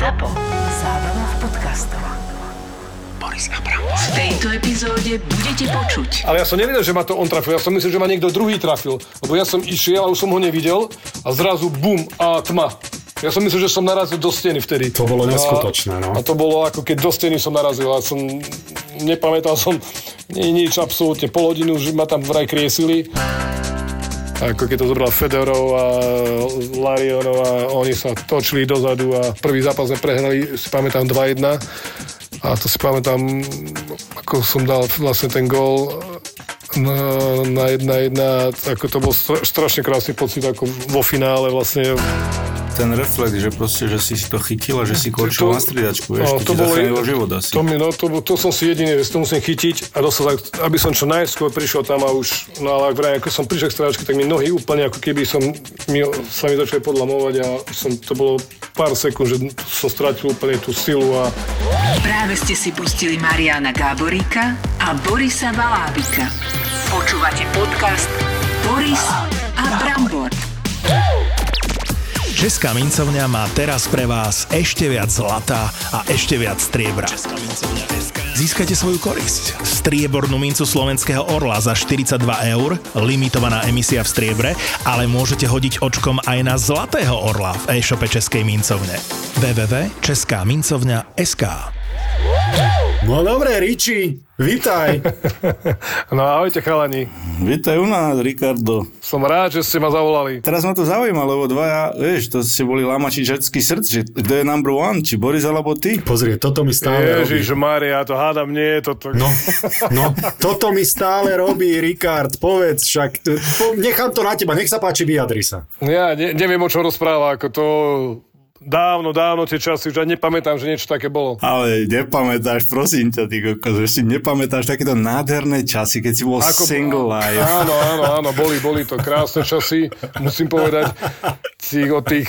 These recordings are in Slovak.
ZAPO. Zábrná v podcastov. Boris Abram. V tejto epizóde budete počuť. Ale ja som nevedel, že ma to on trafil. Ja som myslel, že ma niekto druhý trafil. Lebo ja som išiel a už som ho nevidel a zrazu bum a tma. Ja som myslel, že som narazil do steny vtedy. To bolo neskutočné, no. A to bolo ako keď do steny som narazil a som nepamätal som ni- nič absolútne. Pol hodinu, že ma tam vraj kriesili. Ako keď to zobral Federov a Larionov a oni sa točili dozadu a prvý zápas sme prehrali, si pamätám 2-1. A to si pamätám, ako som dal vlastne ten gól na, na jedna jedna, ako to bol stra, strašne krásny pocit, ako vo finále vlastne. Ten reflex, že proste, že si si to chytil a že si končil To- na striedačku, vieš, no, to, ti zachránilo život asi. To, mi, no, to, to som si jediný, že to musím chytiť a dostať, tak, aby som čo najskôr prišiel tam a už, no ale ak vraj, ako som prišiel k stráčke, tak mi nohy úplne ako keby som, mi, sa mi začali podlamovať a som, to bolo pár sekúnd, že som strátil úplne tú silu a Práve ste si pustili Mariana Gáboríka a Borisa Valábika. Počúvate podcast Boris a Brambor. Česká mincovňa má teraz pre vás ešte viac zlata a ešte viac striebra. Získate svoju korisť. Striebornú mincu slovenského orla za 42 eur, limitovaná emisia v striebre, ale môžete hodiť očkom aj na zlatého orla v e-shope Českej mincovne. www.českámincovňa.sk No dobre, Riči, vitaj. no ahojte chalani, Vítaj u nás, Ricardo. som rád, že ste ma zavolali. Teraz ma to zaujíma, lebo dvaja, vieš, to ste boli lámači ženský srdc, že kto je number one, či Boris alebo ty? Pozrie, toto mi stále robí. Ježiš Mária, to hádam nie je toto. No, no, toto mi stále robí, Rikard, povedz však. Po, nechám to na teba, nech sa páči, vyjadri sa. Ja ne, neviem, o čom rozpráva, ako to dávno, dávno tie časy, už ani nepamätám, že niečo také bolo. Ale nepamätáš, prosím ťa, ty kokos, že si nepamätáš takéto nádherné časy, keď si bol Ako- single life. Áno, áno, áno, boli, boli to krásne časy, musím povedať, tých, od tých,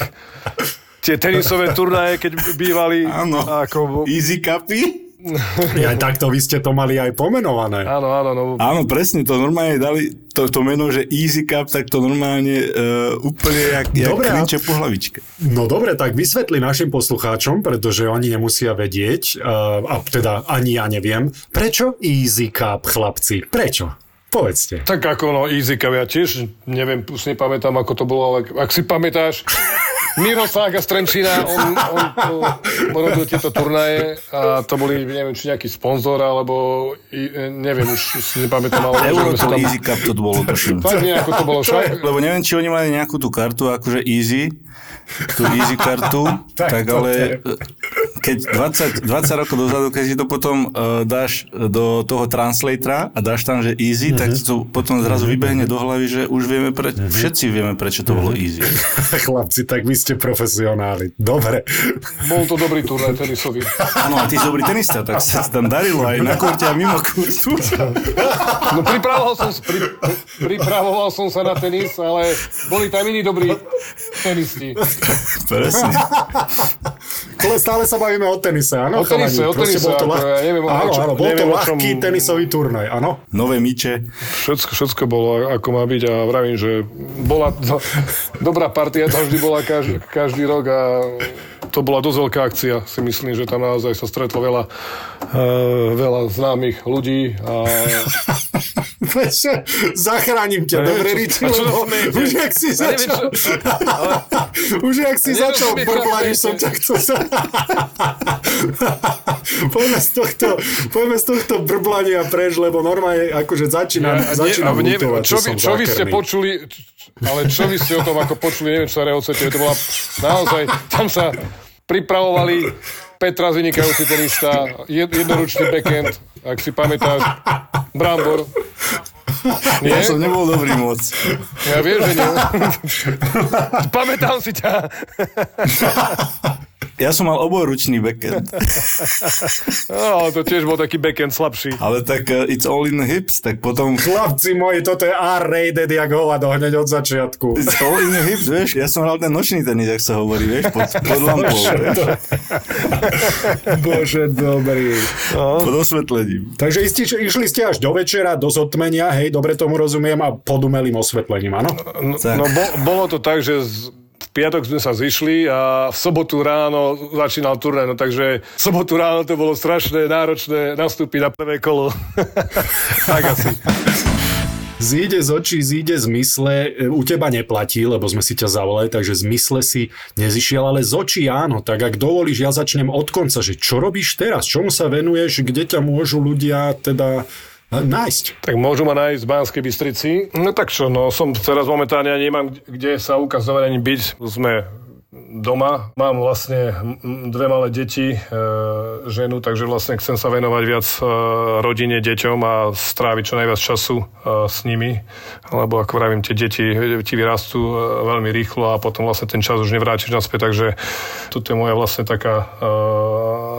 tie tenisové turnaje, keď bývali, Áno. ako, Easy cupy? Ja, takto vy ste to mali aj pomenované. áno, áno, no, Áno, presne, to normálne dali, to, to meno, že Easy Cup, tak to normálne uh, úplne jak, jak Dobre, klinče po hlavičke. No dobre, tak vysvetli našim poslucháčom, pretože oni nemusia vedieť, uh, a teda ani ja neviem, prečo Easy Cup, chlapci? Prečo? Povedzte. tak ako no, Easy Cup, ja tiež neviem, už nepamätám, ako to bolo, ale ak si pamätáš, Miro Sága z Trenčína, on, on, on robil tieto turnaje a to boli, neviem, či nejaký sponzor, alebo i- neviem, už si nepamätám, ale Euro to tam- Easy Cup to bolo, tuším. Tak nejako to bolo však. Lebo neviem, či oni mali nejakú tú kartu, akože Easy, tú Easy kartu, Tak tak, to ale je. keď 20, 20 rokov dozadu, keď si to potom uh, dáš do toho translatora a dáš tam, že Easy, tak ti to potom zrazu vybehne do hlavy, že už vieme, pre, všetci vieme, prečo to bolo Easy. Chlapci, tak vy ste profesionáli. Dobre. Bol to dobrý turnaj tenisový. Áno, a ty si dobrý tenista, tak sa tam darilo aj na kurte a mimo kurtu. No pripravoval som, pri, pripravoval som sa na tenis, ale boli tam iní dobrí tenisti. Presne. Ale stále sa bavíme o tenise, áno? O tenise, chalani? o tenise, bol to ľah- ja neviem, áno, čom- áno, bol to neviem, o čom- ľahký tenisový turnaj, áno? Nové myče. Všetko, všetko bolo ako má byť a vravím, že bola do, dobrá partia, to vždy bola každý, každý rok a to bola dosť veľká akcia. Si myslím, že tam naozaj sa stretlo veľa, uh, veľa známych ľudí a Zachránim ťa, dobre, Riči, lebo už jak si začal, už jak si začal chápete. som ťa chcel sa... poďme z tohto, poďme z tohto brblania preč, lebo normálne akože začínam, Ja, začínam ne, lutovať, čo, som čo vy ste počuli, ale čo vy ste o tom ako počuli, neviem, čo sa reocete, to bola naozaj, tam sa pripravovali Petra vynikajúci tenista, jed, jednoručný backhand, ak si pamätáš, Brambor. Nie? Ja som nebol dobrý moc. Ja viem, že nie. Pamätám si ťa. Ja som mal obojručný backend. No, ale to tiež bol taký backhand slabší. Ale tak uh, it's all in the hips, tak potom Chlapci moji, toto je R-rated jak hovado hneď od začiatku. It's all in the hips, vieš? Ja som hral ten nočný tenis, jak sa hovorí, vieš? Pod, pod lampou, vieš? Bože, dobrý. Pod osvetlením. Takže isti, išli ste až do večera, do zotmenia, hej, dobre tomu rozumiem, a pod umelým osvetlením, áno? No, no bo, bolo to tak, že z, piatok sme sa zišli a v sobotu ráno začínal turné, no takže v sobotu ráno to bolo strašné, náročné nastúpiť na prvé kolo. tak asi. Zíde z očí, zíde z mysle. E, u teba neplatí, lebo sme si ťa zavolali, takže z mysle si nezišiel, ale z očí áno. Tak ak dovolíš, ja začnem od konca, že čo robíš teraz, čomu sa venuješ, kde ťa môžu ľudia teda nájsť. Tak môžu ma nájsť v Banskej Bystrici. No tak čo, no som teraz momentálne nemám kde sa ukazovať ani byť. Sme doma. Mám vlastne dve malé deti, e, ženu, takže vlastne chcem sa venovať viac e, rodine, deťom a stráviť čo najviac času e, s nimi, lebo ako vravím, tie deti ti vyrastú e, veľmi rýchlo a potom vlastne ten čas už nevrátiš naspäť, takže toto je moja vlastne taká e,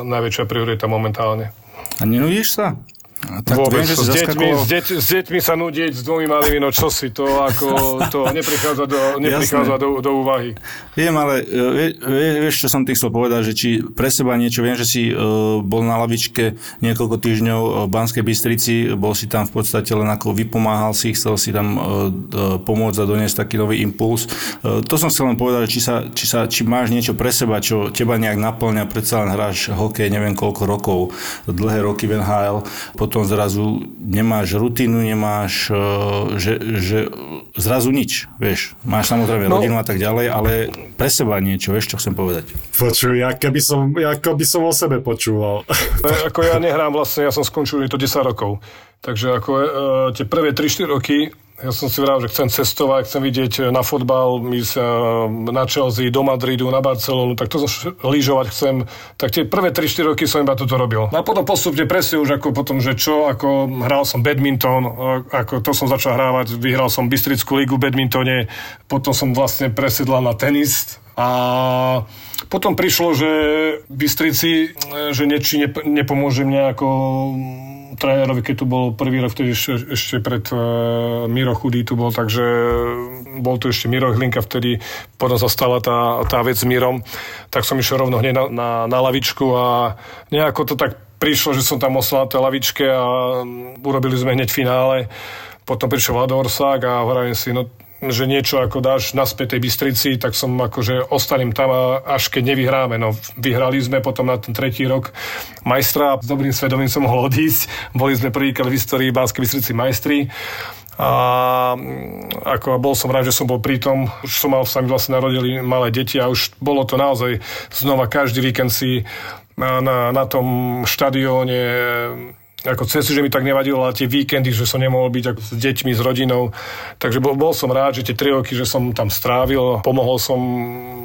najväčšia priorita momentálne. A nenudíš sa? Tak Vôbec, viem, že s, deťmi, s, deť, s deťmi sa nudieť s dvomi malými, no čo si, to ako, to neprichádza do, neprichádza do, do úvahy. Viem, ale vie, vie, vieš, čo som ty chcel povedať, že či pre seba niečo, viem, že si uh, bol na lavičke niekoľko týždňov v Banskej Bystrici, bol si tam v podstate len ako vypomáhal si, chcel si tam uh, pomôcť a doniesť taký nový impuls. Uh, to som chcel len povedať, či, sa, či, sa, či máš niečo pre seba, čo teba nejak naplňa, predsa len hráš hokej neviem koľko rokov, dlhé roky v NHL, potom zrazu nemáš rutinu, nemáš, e, že, že zrazu nič, vieš. Máš samozrejme no. rodinu a tak ďalej, ale pre seba niečo, vieš, čo chcem povedať. Počuj, ako by som, ako by som o sebe počúval. ako ja nehrám vlastne, ja som skončil to 10 rokov. Takže ako e, tie prvé 3-4 roky ja som si vral, že chcem cestovať, chcem vidieť eh, na fotbal, ísť eh, na Chelsea, do Madridu, na Barcelonu, tak to lyžovať chcem. Tak tie prvé 3-4 roky som iba toto robil. No a potom postupne presne už ako potom, že čo, ako hral som badminton, ako to som začal hrávať, vyhral som Bystrickú ligu v badmintone, potom som vlastne presedlal na tenis a potom prišlo, že Bystrici, že niečo nepomôže mne ako trénerovi, keď tu bol prvý rok, vtedy ešte, ešte pred uh, Miro Chudý tu bol, takže bol tu ešte Miro Hlinka, vtedy potom sa stala tá, tá vec s Mirom, tak som išiel rovno hneď na, na, na lavičku a nejako to tak prišlo, že som tam ostal na tej lavičke a urobili sme hneď finále. Potom prišiel Vlado Orsák a hovorím si, no že niečo ako dáš naspäť tej Bystrici, tak som akože ostanem tam až keď nevyhráme. No vyhrali sme potom na ten tretí rok majstra. S dobrým svedomím som mohol odísť. Boli sme prvýkrát v histórii Banskej Bystrici majstri. A ako bol som rád, že som bol pri tom. Už som mal, sa mi vlastne narodili malé deti a už bolo to naozaj znova každý víkend si na, na, na tom štadióne ako cez že mi tak nevadilo, ale tie víkendy, že som nemohol byť ako s deťmi, s rodinou. Takže bol, bol som rád, že tie tri roky, že som tam strávil. Pomohol som,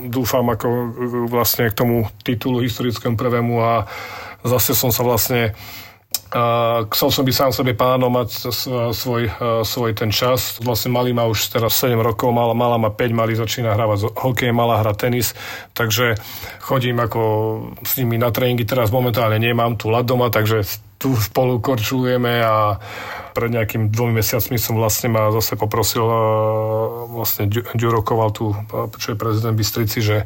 dúfam, ako vlastne k tomu titulu historickému prvému a zase som sa vlastne a chcel som byť sám sebe pánom, mať svoj, svoj ten čas. Vlastne malý má už teraz 7 rokov, mala, mala má 5, malý začína hrávať hokej, malá hra tenis, takže chodím ako s nimi na tréningy. Teraz momentálne nemám tu ľad doma, takže tu spolu korčulujeme a pred nejakým dvomi mesiacmi som vlastne ma zase poprosil vlastne Ďuro Koval tu, čo je prezident Bystrici, že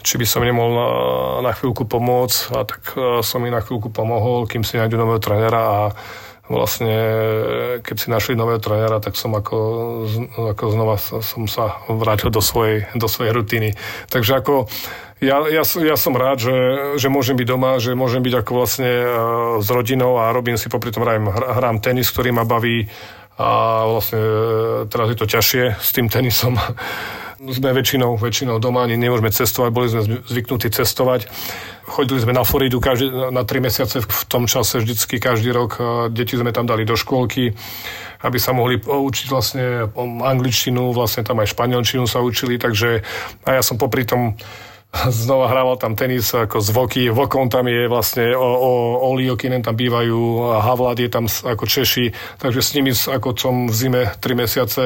či by som nemohol na, na chvíľku pomôcť a tak som mi na chvíľku pomohol, kým si nájdu nového trénera a vlastne, keď si našli nového trénera, tak som ako, ako znova som sa vrátil do svojej, do svojej rutiny. Takže ako ja, ja, ja som rád, že, že môžem byť doma, že môžem byť ako vlastne uh, s rodinou a robím si popri tom hrám, hrám tenis, ktorý ma baví a vlastne uh, teraz je to ťažšie s tým tenisom. sme väčšinou, väčšinou doma, ani nemôžeme cestovať, boli sme zvyknutí cestovať. Chodili sme na Floridu každý, na tri mesiace v tom čase, vždycky každý rok. Deti sme tam dali do škôlky, aby sa mohli učiť vlastne angličtinu, vlastne tam aj španielčinu sa učili, takže a ja som popri tom znova hrával tam tenis ako z Voky. Vokom tam je vlastne o, o, Oli tam bývajú, Havlad je tam ako Češi, takže s nimi ako som v zime 3 mesiace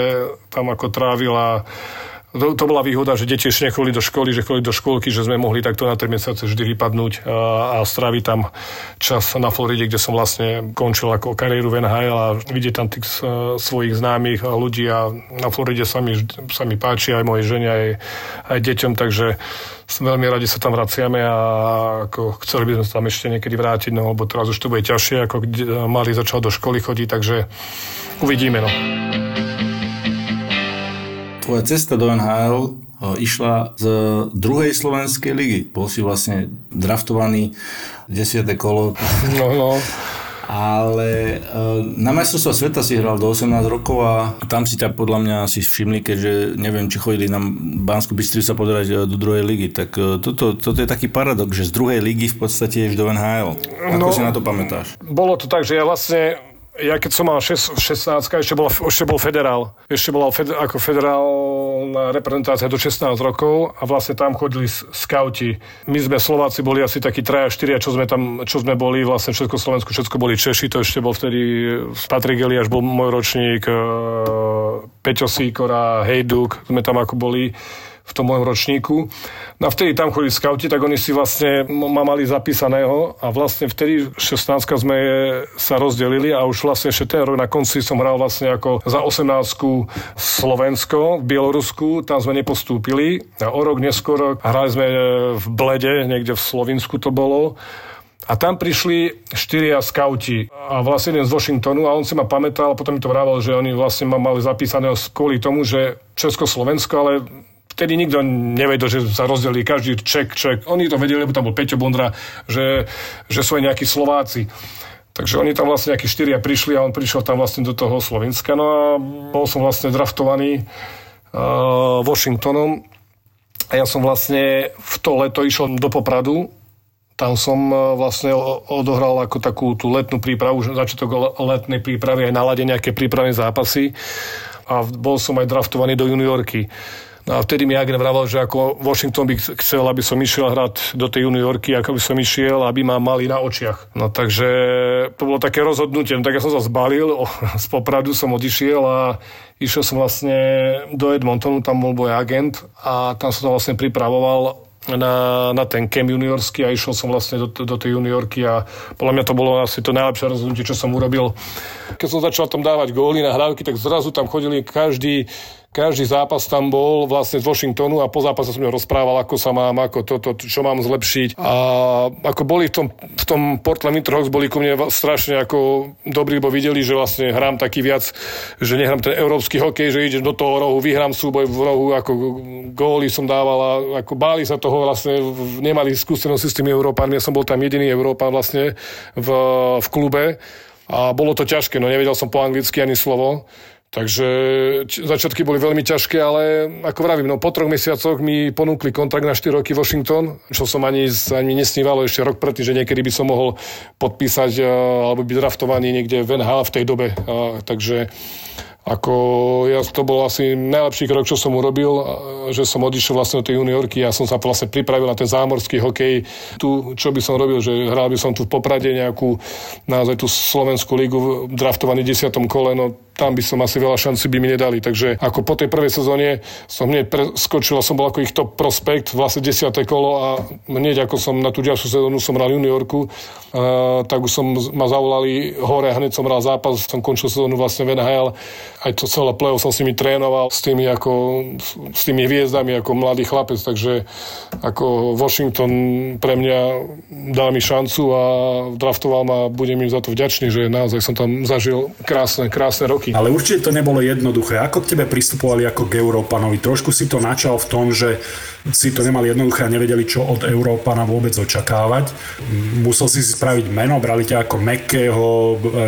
tam ako trávil a to, to bola výhoda, že deti ešte nechodili do školy, že chodili do školky, že sme mohli takto na 3 mesiace vždy vypadnúť a, a stráviť tam čas na Floride, kde som vlastne končil ako kariéru v NHL a vidieť tam tých svojich známych ľudí a na Floride sa mi, sa mi páči aj mojej žene, aj, aj deťom, takže veľmi radi sa tam vraciame a ako chceli by sme sa tam ešte niekedy vrátiť, no lebo teraz už to bude ťažšie, ako mali začal do školy chodiť, takže uvidíme. No tvoja cesta do NHL išla z druhej slovenskej ligy. Bol si vlastne draftovaný 10. kolo. No, no. Ale na majstrovstvo sveta si hral do 18 rokov a tam si ťa podľa mňa si všimli, keďže neviem, či chodili na Banskú Bystricu sa podrať do druhej ligy. Tak toto, toto je taký paradox, že z druhej ligy v podstate ješ do NHL. Ako no, si na to pamätáš? Bolo to tak, že ja vlastne ja keď som mal 6, 16, ešte bol, ešte bol federál. Ešte bola ako federálna reprezentácia do 16 rokov a vlastne tam chodili skauti. My sme Slováci boli asi takí 3 4, čo sme tam, čo sme boli vlastne v Československu, všetko boli Češi, to ešte bol vtedy Patrik Eliáš bol môj ročník, e, Peťo Sýkora, Hejduk, sme tam ako boli v tom mojom ročníku. No a vtedy tam chodili skauti, tak oni si vlastne ma mali zapísaného a vlastne vtedy 16 sme sa rozdelili a už vlastne ešte ten rok na konci som hral vlastne ako za 18 Slovensko Bielorusku, tam sme nepostúpili a o rok neskôr hrali sme v Blede, niekde v Slovinsku to bolo a tam prišli štyria skauti a vlastne jeden z Washingtonu a on si ma pamätal a potom mi to vrával, že oni vlastne ma mali zapísaného kvôli tomu, že Československo, ale vtedy nikto nevedel, že sa rozdelí každý ček, ček. Oni to vedeli, lebo tam bol Peťo Bondra, že, že sú aj nejakí Slováci. Takže oni tam vlastne nejakí štyria prišli a on prišiel tam vlastne do toho Slovenska. No a bol som vlastne draftovaný uh, Washingtonom a ja som vlastne v to leto išiel do Popradu. Tam som uh, vlastne odohral ako takú tú letnú prípravu, začiatok letnej prípravy, aj naladenie nejaké prípravné zápasy. A bol som aj draftovaný do juniorky. No a vtedy mi agent vravel, že ako Washington by chcel, aby som išiel hrať do tej juniorky, ako by som išiel, aby ma mali na očiach. No takže to bolo také rozhodnutie. No, tak ja som sa zbalil, z Popradu som odišiel a išiel som vlastne do Edmontonu, tam bol môj agent a tam som sa vlastne pripravoval na, na ten camp juniorský a išiel som vlastne do, do tej juniorky a podľa mňa to bolo asi to najlepšie rozhodnutie, čo som urobil. Keď som začal tam dávať góly na hrávky, tak zrazu tam chodili každý každý zápas tam bol vlastne z Washingtonu a po zápase som mi rozprával, ako sa mám, ako toto, to, čo mám zlepšiť. A ako boli v tom, v tom Portland Winterhawks, boli ku mne strašne ako dobrí, lebo videli, že vlastne hrám taký viac, že nehrám ten európsky hokej, že ideš do toho rohu, vyhrám súboj v rohu, ako góly som dával a ako báli sa toho vlastne, nemali skúsenosti s tými Európanmi, ja som bol tam jediný Európan vlastne v, v klube a bolo to ťažké, no nevedel som po anglicky ani slovo. Takže začiatky boli veľmi ťažké, ale ako vravím, no po troch mesiacoch mi ponúkli kontrakt na 4 roky Washington, čo som ani, ani nesnívalo ešte rok predtým, že niekedy by som mohol podpísať alebo byť draftovaný niekde v NHL v tej dobe. Takže ako ja, to bol asi najlepší krok, čo som urobil, že som odišiel vlastne do tej juniorky a ja som sa vlastne pripravil na ten zámorský hokej. Tu, čo by som robil, že hral by som tu v Poprade nejakú, naozaj tú Slovenskú lígu draftovaný 10. kole, no tam by som asi veľa šancí by mi nedali. Takže ako po tej prvej sezóne som hneď preskočil som bol ako ich top prospekt, vlastne 10. kolo a hneď ako som na tú ďalšiu sezónu som hral juniorku, uh, tak už som ma zavolali hore a hneď som hral zápas, som končil sezónu vlastne v NHL. Aj to celé play som s nimi trénoval, s tými, ako, s tými hviezdami ako mladý chlapec, takže ako Washington pre mňa dal mi šancu a draftoval ma, budem im za to vďačný, že naozaj som tam zažil krásne, krásne roky roky. Ale určite to nebolo jednoduché. Ako k tebe pristupovali ako k Európanovi? Trošku si to načal v tom, že si to nemali jednoduché a nevedeli, čo od Európana vôbec očakávať. Musel si si spraviť meno, brali ťa ako mekého,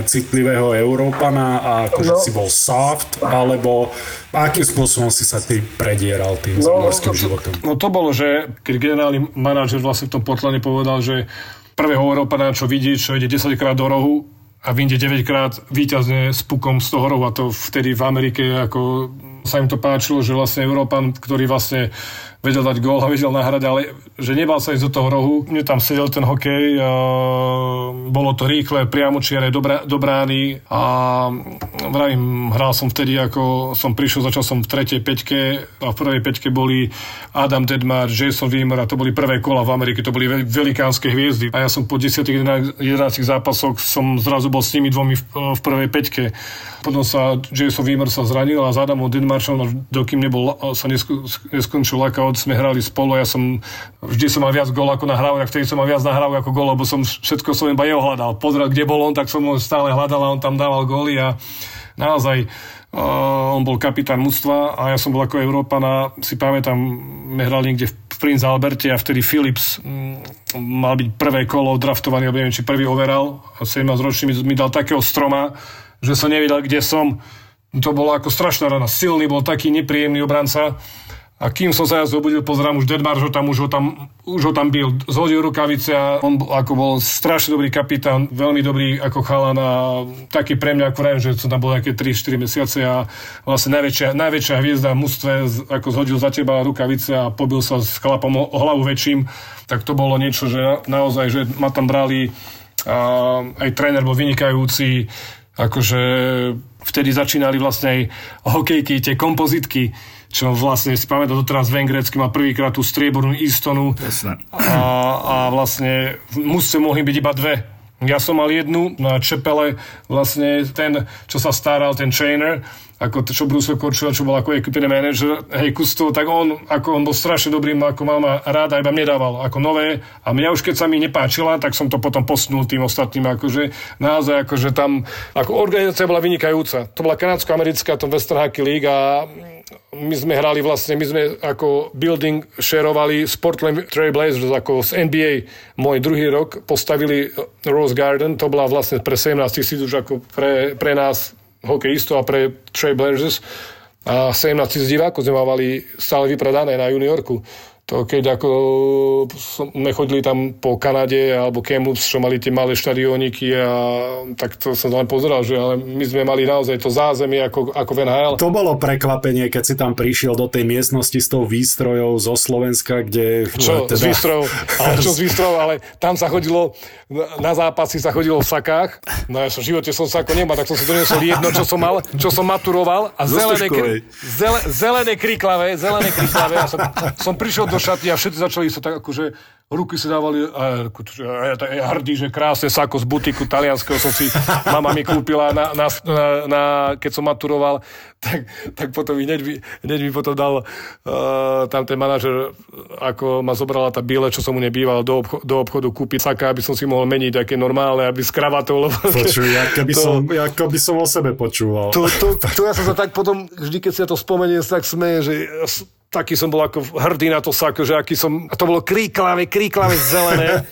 citlivého Európana a akože no. si bol soft, alebo akým spôsobom si sa ty predieral tým no, morským životom? No to bolo, že keď generálny manažer vlastne v tom Portlande povedal, že prvého Európana, čo vidí, čo ide 10 krát do rohu, a vyjde 9 krát výťazne s pukom z toho a to vtedy v Amerike ako sa im to páčilo, že vlastne Európan, ktorý vlastne vedel dať gól a vedel nahrať, ale že nebal sa ísť do toho rohu. Mne tam sedel ten hokej, a bolo to rýchle, priamočiare, do brány a vravím, hral som vtedy, ako som prišiel, začal som v tretej peťke a v prvej peťke boli Adam Dedmar, Jason Wimmer a to boli prvé kola v Amerike, to boli velikánske hviezdy a ja som po 10-11 zápasoch som zrazu bol s nimi dvomi v, v prvej peťke. Potom sa Jason Wimmer sa zranil a s Adamom Dedmaršom, dokým nebol, sa neskončil lockout, rok sme hrali spolu, ja som, vždy som mal viac gól ako nahrávok, a vtedy som mal viac nahrávok ako gól, lebo som všetko som iba jeho hľadal. Pozrel, kde bol on, tak som ho stále hľadal a on tam dával góly a naozaj uh, on bol kapitán mústva a ja som bol ako Európana, si pamätám, sme hrali niekde v Prince Alberte a vtedy Philips m, mal byť prvé kolo draftovaný, neviem, či prvý overal a 17 ročný mi, mi dal takého stroma, že som nevedel, kde som. To bolo ako strašná rana. Silný bol taký nepríjemný obranca. A kým som sa ja zobudil, pozerám, už Deadmar ho tam, už ho tam, už ho tam bil. Zhodil rukavice a on ako bol strašne dobrý kapitán, veľmi dobrý ako chalan a taký pre mňa, ako vravím, že som tam bol nejaké 3-4 mesiace a vlastne najväčšia, najväčšia hviezda v mústve, ako zhodil za teba rukavice a pobil sa s chlapom o, o hlavu väčším, tak to bolo niečo, že naozaj, že ma tam brali a aj tréner bol vynikajúci, akože vtedy začínali vlastne aj hokejky, tie kompozitky, čo vlastne si pamätám doteraz Vengrecký mal prvýkrát tú striebornú istonu a, a vlastne v musce mohli byť iba dve. Ja som mal jednu na Čepele, vlastne ten, čo sa staral, ten trainer, ako čo Bruce Korčula, čo bol ako ekipný manažer, hej, Kusto, tak on, ako on bol strašne dobrý, ako mal ma rád a iba mne dával ako nové a mňa už keď sa mi nepáčila, tak som to potom posnul tým ostatným, akože naozaj, akože tam, ako organizácia bola vynikajúca. To bola kanadsko-americká, to Western Hockey League a my sme hrali vlastne, my sme ako building shareovali s Portland Trail Blazers ako z NBA. Môj druhý rok postavili Rose Garden, to bola vlastne pre 17 tisíc už ako pre, pre nás hokejistov a pre Trail Blazers a 17 tisíc divákov sme mali stále vypredané na juniorku to keď ako sme chodili tam po Kanade alebo Kamloops, čo mali tie malé štadióniky a tak to som len pozeral, že ale my sme mali naozaj to zázemie ako, ako v NHL. To bolo prekvapenie, keď si tam prišiel do tej miestnosti s tou výstrojou zo Slovenska, kde... Čo teda... z výstrojou? Ale čo z výstrojou? Ale tam sa chodilo, na zápasy sa chodilo v sakách. No ja som v živote som sa ako nemá, tak som si doniesol jedno, čo som mal, čo som maturoval a zelené, zele, zelené kriklavé, zelené kriklavé. Ja som, som prišiel do šatny a všetci začali sa tak akože ruky si dávali a, ja, ja, ja hrdý, že krásne sako z butiku talianského som si mama mi kúpila na, na, na, na, keď som maturoval, tak, tak potom hneď, mi, hneď mi potom dal uh, tam ten manažer, ako ma zobrala tá biele, čo som mu nebýval do, obcho, do obchodu kúpiť saka, aby som si mohol meniť také normálne, aby s kravatou. Lebo, Počuj, ako by, to, som, ako by som o sebe počúval. To, to, to, ja som sa tak potom, vždy keď si ja to spomeniem, tak smeje, že taký som bol ako hrdý na to sako, že aký som, a to bolo kríklavé, kríklavé zelené.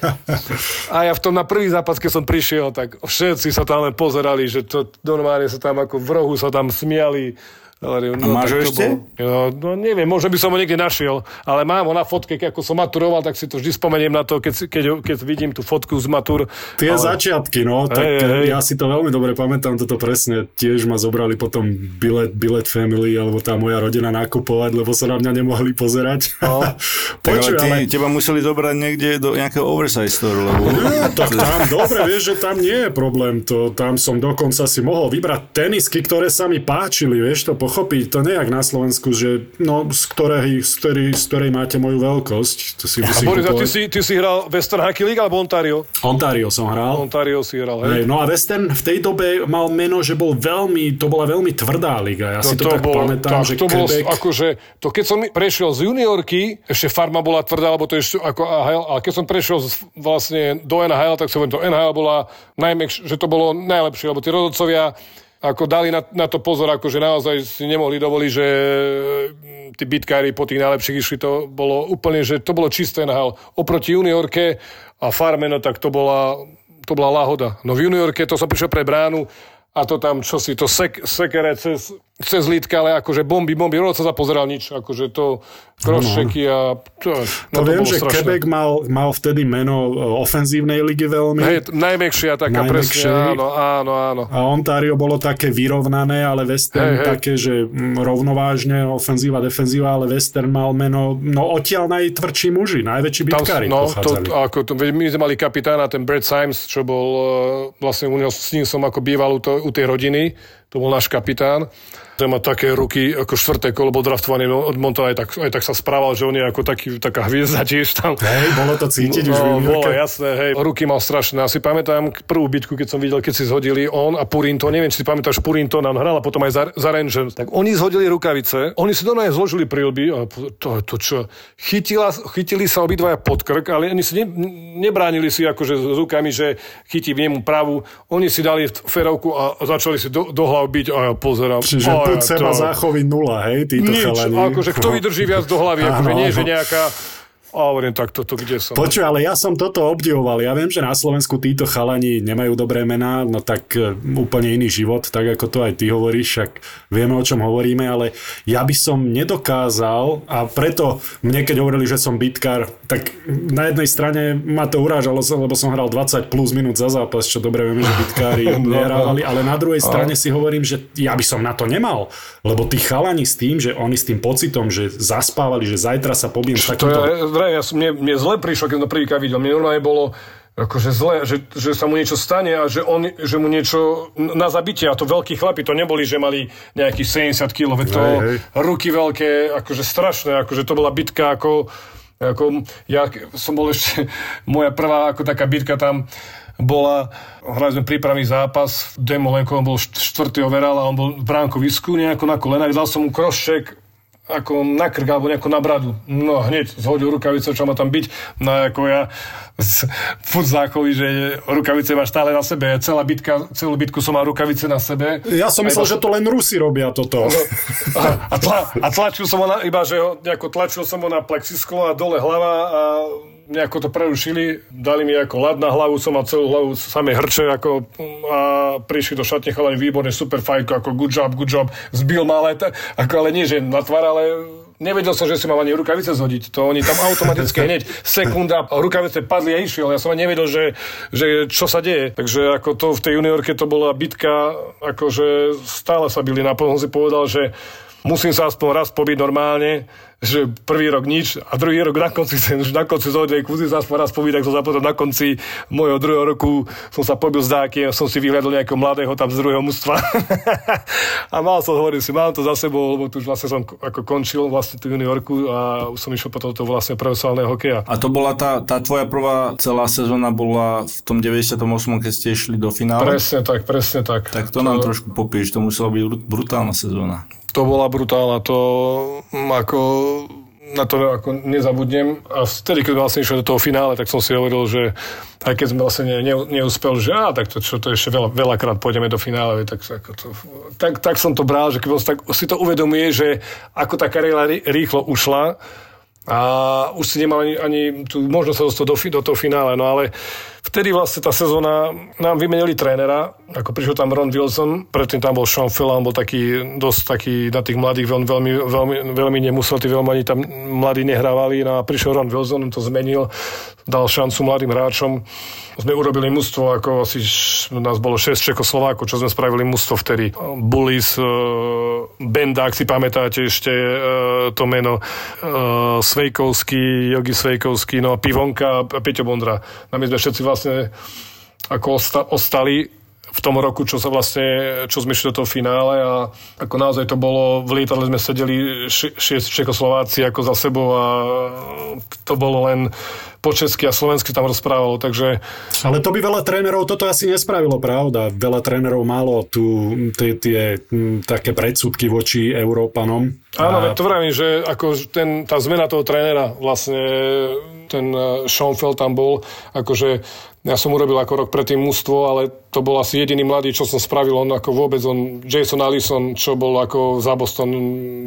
A ja v tom na prvý zápas, keď som prišiel, tak všetci sa tam len pozerali, že to normálne sa tam ako v rohu sa tam smiali Hovorím, no, a máš ešte? Bol, no, no, neviem, možno by som ho niekde našiel, ale mám ho na fotke, ako som maturoval, tak si to vždy spomeniem na to, keď, keď, keď vidím tú fotku z matur. Tie ale... začiatky, no, tak hey, hey. ja si to veľmi dobre pamätám, toto presne. Tiež ma zobrali potom bilet, bilet family, alebo tá moja rodina nakupovať, lebo sa na mňa nemohli pozerať. No. Počuj, ale ty, ale... teba museli zobrať niekde do nejakého oversize store, lebo... Nie, tak tam, dobre, vieš, že tam nie je problém. To, tam som dokonca si mohol vybrať tenisky, ktoré sa mi páčili, vieš to pochopiť. To nejak na Slovensku, že no, z, ktorej, z, ktorej, z ktorej máte moju veľkosť. To si a Boris, a ty si, ty si hral Western Hockey League alebo Ontario? Ontario som hral. Ontario si hral, hej. hej. No a Western v tej dobe mal meno, že bol veľmi, to bola veľmi tvrdá liga. Ja no si to, to tak bol, pamätám, tak, že to bolo, akože, to keď som prešiel z juniorky, ešte farma bola tvrdá, lebo to ešte ako AHL, ale keď som prešiel z, vlastne do NHL, tak som to NHL bola najmä, že to bolo najlepšie, lebo tí rodocovia ako dali na, na to pozor, ako že naozaj si nemohli dovoliť, že mm, tí bitkári po tých najlepších išli, to bolo úplne, že to bolo čisté nahal. Oproti juniorke a farme, no tak to bola, to bola láhoda. No v juniorke to som prišiel pre bránu a to tam, čo si, to sek, sekere cez cez lítka, ale akože bomby, bomby, rod sa zapozeral nič, akože to crosschecky a to, no, to, to viem, že strašné. Quebec mal, mal vtedy meno e, ofenzívnej ligy veľmi. Hej, najmekšia taká najmekšie. presne, áno, áno, áno. A Ontario bolo také vyrovnané, ale Western hej, hej. také, že mm, rovnovážne, ofenzíva, defenzíva, ale Western mal meno, no odtiaľ najtvrdší muži, najväčší bitkári no, to, ako to, my sme mali kapitána, ten Brad Symes, čo bol, e, vlastne u neho, s ním som ako býval u, to, u tej rodiny, to bol náš kapitán že má také ruky ako štvrté kolo, bol draftovaný no, od Monta, aj tak, aj tak sa správal, že on je ako taký, taká hviezda tiež tam. Hej, bolo to cítiť už No, bolo jasné, hej. Ruky mal strašné. Asi pamätám prvú bitku, keď som videl, keď si zhodili on a Purinto. Neviem, či si pamätáš, Purinto nám hral a potom aj za, za Rangers. Tak oni zhodili rukavice, oni si doma zložili prilby a to, to čo, chytila, chytili sa obidvaja pod krk, ale oni si ne, nebránili si akože s rukami, že chytí v nemu pravú. Oni si dali ferovku a začali si do, do hlav byť a ja pozerám. Čiže buď ja seba to- záchovy nula, hej, títo Nič, chalani. akože kto vydrží viac do hlavy, akože nie, že nejaká... A hovorím, tak toto kde som? Počuj, ale ja som toto obdivoval. Ja viem, že na Slovensku títo chalani nemajú dobré mená, no tak e, úplne iný život, tak ako to aj ty hovoríš, však vieme, o čom hovoríme, ale ja by som nedokázal a preto mne, keď hovorili, že som bitkár, tak na jednej strane ma to urážalo, lebo som hral 20 plus minút za zápas, čo dobre vieme, že bitkári nehrávali, ale na druhej strane si hovorím, že ja by som na to nemal, lebo tí chalani s tým, že oni s tým pocitom, že zaspávali, že zajtra sa pobijem s To takýmto... vraj, ja som, mne, mne zle prišlo, keď som to prvýkrát videl. Mne normálne bolo akože zle, že, že sa mu niečo stane a že, on, že mu niečo na zabitie. A to veľkí chlapi, to neboli, že mali nejakých 70 kg, to Hej, hej. ruky veľké, akože strašné, akože to bola bitka ako, ako ja som bol ešte, moja prvá ako taká bitka tam bola, hrali sme prípravný zápas, Demolenko, on bol št- štvrtý overall a on bol v bránkovisku nejako na kolenách, dal som mu krošček ako na krk alebo nejako na bradu. No hneď zhodil rukavice, čo má tam byť. No ako ja z futzákovi, že rukavice máš stále na sebe. Celá bitka, celú bitku som mal rukavice na sebe. Ja som myslel, to- že to len Rusi robia toto. a, a, tla, a tlačil som ho na, iba, že ho, nejako tlačil som ho na plexisklo a dole hlava a nejako to prerušili, dali mi ako lad na hlavu, som mal celú hlavu samé hrče ako, a prišli do šatne chalani výborne, super fajko, ako good job, good job, zbil ma ale, ako, ale nie, že na tvár, ale Nevedel som, že si mám ani rukavice zhodiť. To oni tam automaticky hneď sekunda, rukavice padli a išiel. Ja som ani nevedel, že, že čo sa deje. Takže ako to v tej juniorke to bola bitka, akože stále sa byli na si povedal, že musím sa aspoň raz pobiť normálne, že prvý rok nič a druhý rok na konci, už na konci zhodnej musím sa aspoň raz pobiť, tak som sa potom na konci môjho druhého roku som sa pobil s dákym, som si vyhľadol nejakého mladého tam z druhého mužstva a mal som, hovorím si, mám to za sebou, lebo tu už vlastne som ako končil vlastne tú juniorku a už som išiel potom do vlastne profesionálneho hokeja. A to bola tá, tá tvoja prvá celá sezóna bola v tom 98, keď ste išli do finále? Presne tak, presne tak. Tak to nám trošku popíš, to musela byť brut- brutálna sezóna. To bola brutálna, to mm, ako na to ako nezabudnem. A vtedy, keď vlastne išiel do toho finále, tak som si hovoril, že aj keď sme vlastne ne, ne, neúspel, že á, tak to, čo, to ešte veľa, veľakrát pôjdeme do finále, tak, ako to, tak, tak som to bral, že keď tak si to uvedomuje, že ako tá kariéra rý- rýchlo ušla, a už si nemal ani, ani tú možnosť sa dostať do, do toho finále. No ale vtedy vlastne tá sezóna, nám vymenili trénera, ako prišiel tam Ron Wilson, predtým tam bol Sean Phil, on bol taký, dosť taký na tých mladých, veľmi, veľmi, veľmi, veľmi nemusel, tí veľmi ani tam mladí nehrávali, no a prišiel Ron Wilson, on to zmenil, dal šancu mladým hráčom. Sme urobili mužstvo, ako asi nás bolo 6 Čekoslovákov, čo sme spravili mužstvo vtedy. Bullis, uh, Benda, ak si pamätáte ešte uh, to meno, uh, Svejkovský, Jogi Svejkovský, no a Pivonka a Peťo Bondra. No my sme všetci vlastne ako osta- ostali v tom roku, čo sa vlastne, čo sme išli do toho finále a ako naozaj to bolo, v lietadle sme sedeli ši- šiest Čekoslováci ako za sebou a to bolo len po česky a slovensky tam rozprávalo, takže Ale to by veľa trénerov toto asi nespravilo, pravda? Veľa trénerov malo tu tie, tie také predsudky voči Európanom. Áno, A- to vravím, že ako ten, tá zmena toho trénera, vlastne ten eh, Schoenfeld tam bol, akože ja som urobil ako rok predtým mužstvo, ale to bol asi jediný mladý, čo som spravil, on ako vôbec, on Jason Allison, čo bol ako za Boston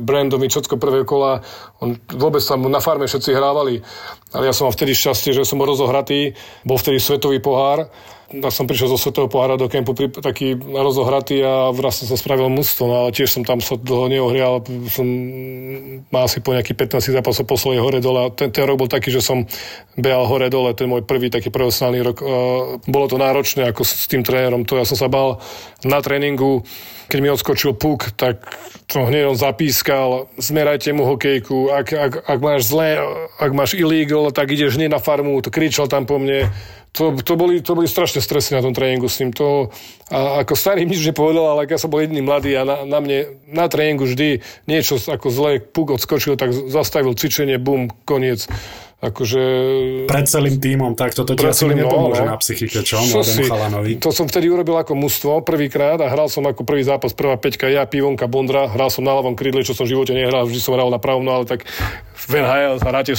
Brandovi, všetko prvé kola, on vôbec tam na farme všetci hrávali, ale ja som mal vtedy šťastie, že som bol rozohratý, bol vtedy svetový pohár, ja som prišiel zo Svetového pohára do kempu pri, taký rozohratý a vlastne som spravil mužstvo, no ale tiež som tam sa dlho neohrial, som mal asi po nejakých 15 zápasov poslali hore dole a ten, ten rok bol taký, že som behal hore dole, ten môj prvý taký profesionálny rok. Uh, bolo to náročné ako s, tým trénerom, to ja som sa bal na tréningu, keď mi odskočil puk, tak to hneď on zapískal, zmerajte mu hokejku, ak, ak, ak máš zlé, ak máš illegal, tak ideš hneď na farmu, to kričal tam po mne, to, to, boli, to boli strašné stresy na tom tréningu s ním. To, a ako starý nič nepovedal, ale ja som bol jediný mladý a na, na mne na tréningu vždy niečo ako zle puk odskočil, tak zastavil cvičenie, bum, koniec. Akože... Pred celým týmom, tak toto ti asi nepomôže no, na psychike, čo? Mladému chalanovi. To som vtedy urobil ako mužstvo prvýkrát a hral som ako prvý zápas, prvá peťka, ja, Pivonka, Bondra, hral som na ľavom krydle, čo som v živote nehral, vždy som hral na pravom, no ale tak v NHL hráte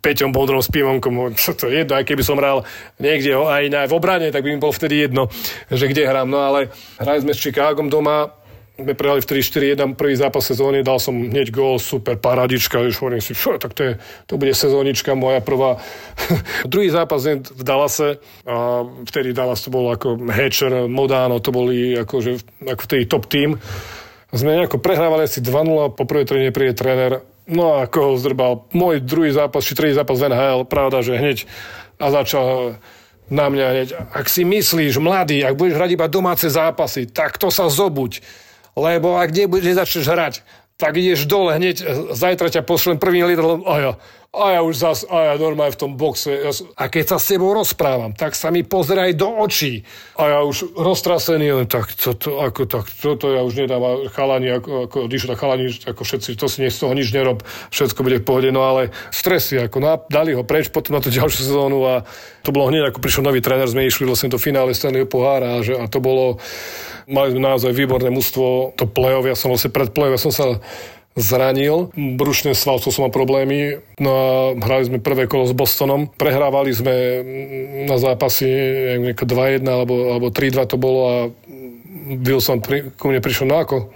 Peťom Bondrom s Pimonkom, čo to je jedno, aj keby som hral niekde aj na, v obrane, tak by mi bolo vtedy jedno, že kde hrám. No ale hrali sme s Chicagom doma, sme prehrali v 3-4-1 prvý zápas sezóny, dal som hneď gól, super, paradička, už hovorím si, čo, tak to, je, to bude sezónička moja prvá. Druhý zápas v Dallase, a vtedy Dallas to bol ako Hatcher, Modano, to boli akože, ako vtedy top team. Sme nejako prehrávali asi 2-0, po prvej tréne príde tréner No a koho zdrbal? Môj druhý zápas, či tretí zápas v NHL, pravda, že hneď a začal na mňa hneď. Ak si myslíš, mladý, ak budeš hrať iba domáce zápasy, tak to sa zobuď. Lebo ak nebudeš, nezačneš hrať, tak ideš dole hneď, zajtra ťa pošlem prvým lietadlom, a ja, a ja už zas, a ja normálne v tom boxe. Ja, a keď sa s tebou rozprávam, tak sa mi pozeraj do očí. A ja už roztrasený, len tak, toto, ako tak, toto ja už nedám. Chalani, ako, ako na chalani, ako všetci, to si z toho nič nerob, všetko bude v pohode. No ale stresy, ako no, dali ho preč potom na tú ďalšiu sezónu a to bolo hneď, ako prišiel nový tréner, sme išli vlastne do finále Stanleyho pohára a, že, a to bolo, mali naozaj výborné mužstvo, to play-off, ja som vlastne pred play-off, ja som sa zranil. Brušné svalcov som mal problémy. No a hrali sme prvé kolo s Bostonom. Prehrávali sme na zápasy 2-1 alebo, alebo 3-2 to bolo a Wilson pri, ku mne prišiel, no ako?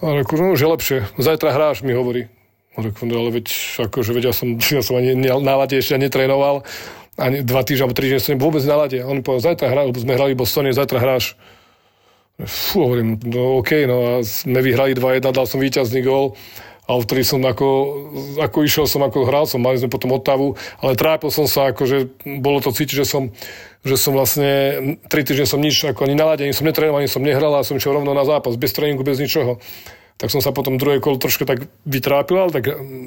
A reku, no už je lepšie. Zajtra hráš, mi hovorí. A reku, no ale veď, akože, veď ja som, ja som ani na lade ešte netrénoval. Ani dva týždne alebo tri týždne som vôbec na on mi povedal, zajtra hráš, lebo sme hrali Bostone, zajtra hráš. Fú, hovorím, no OK, no a sme vyhrali 2-1, dal som víťazný gól a vtedy som ako, ako išiel som, ako hral som, mali sme potom Ottavu, ale trápil som sa, ako, že bolo to cítiť, že som, že som vlastne, tri týždne som nič, ako ani na lade, ani som netrénoval, ani som nehral a som išiel rovno na zápas, bez tréningu, bez ničoho. Tak som sa potom druhé kolo trošku tak vytrápil, ale tak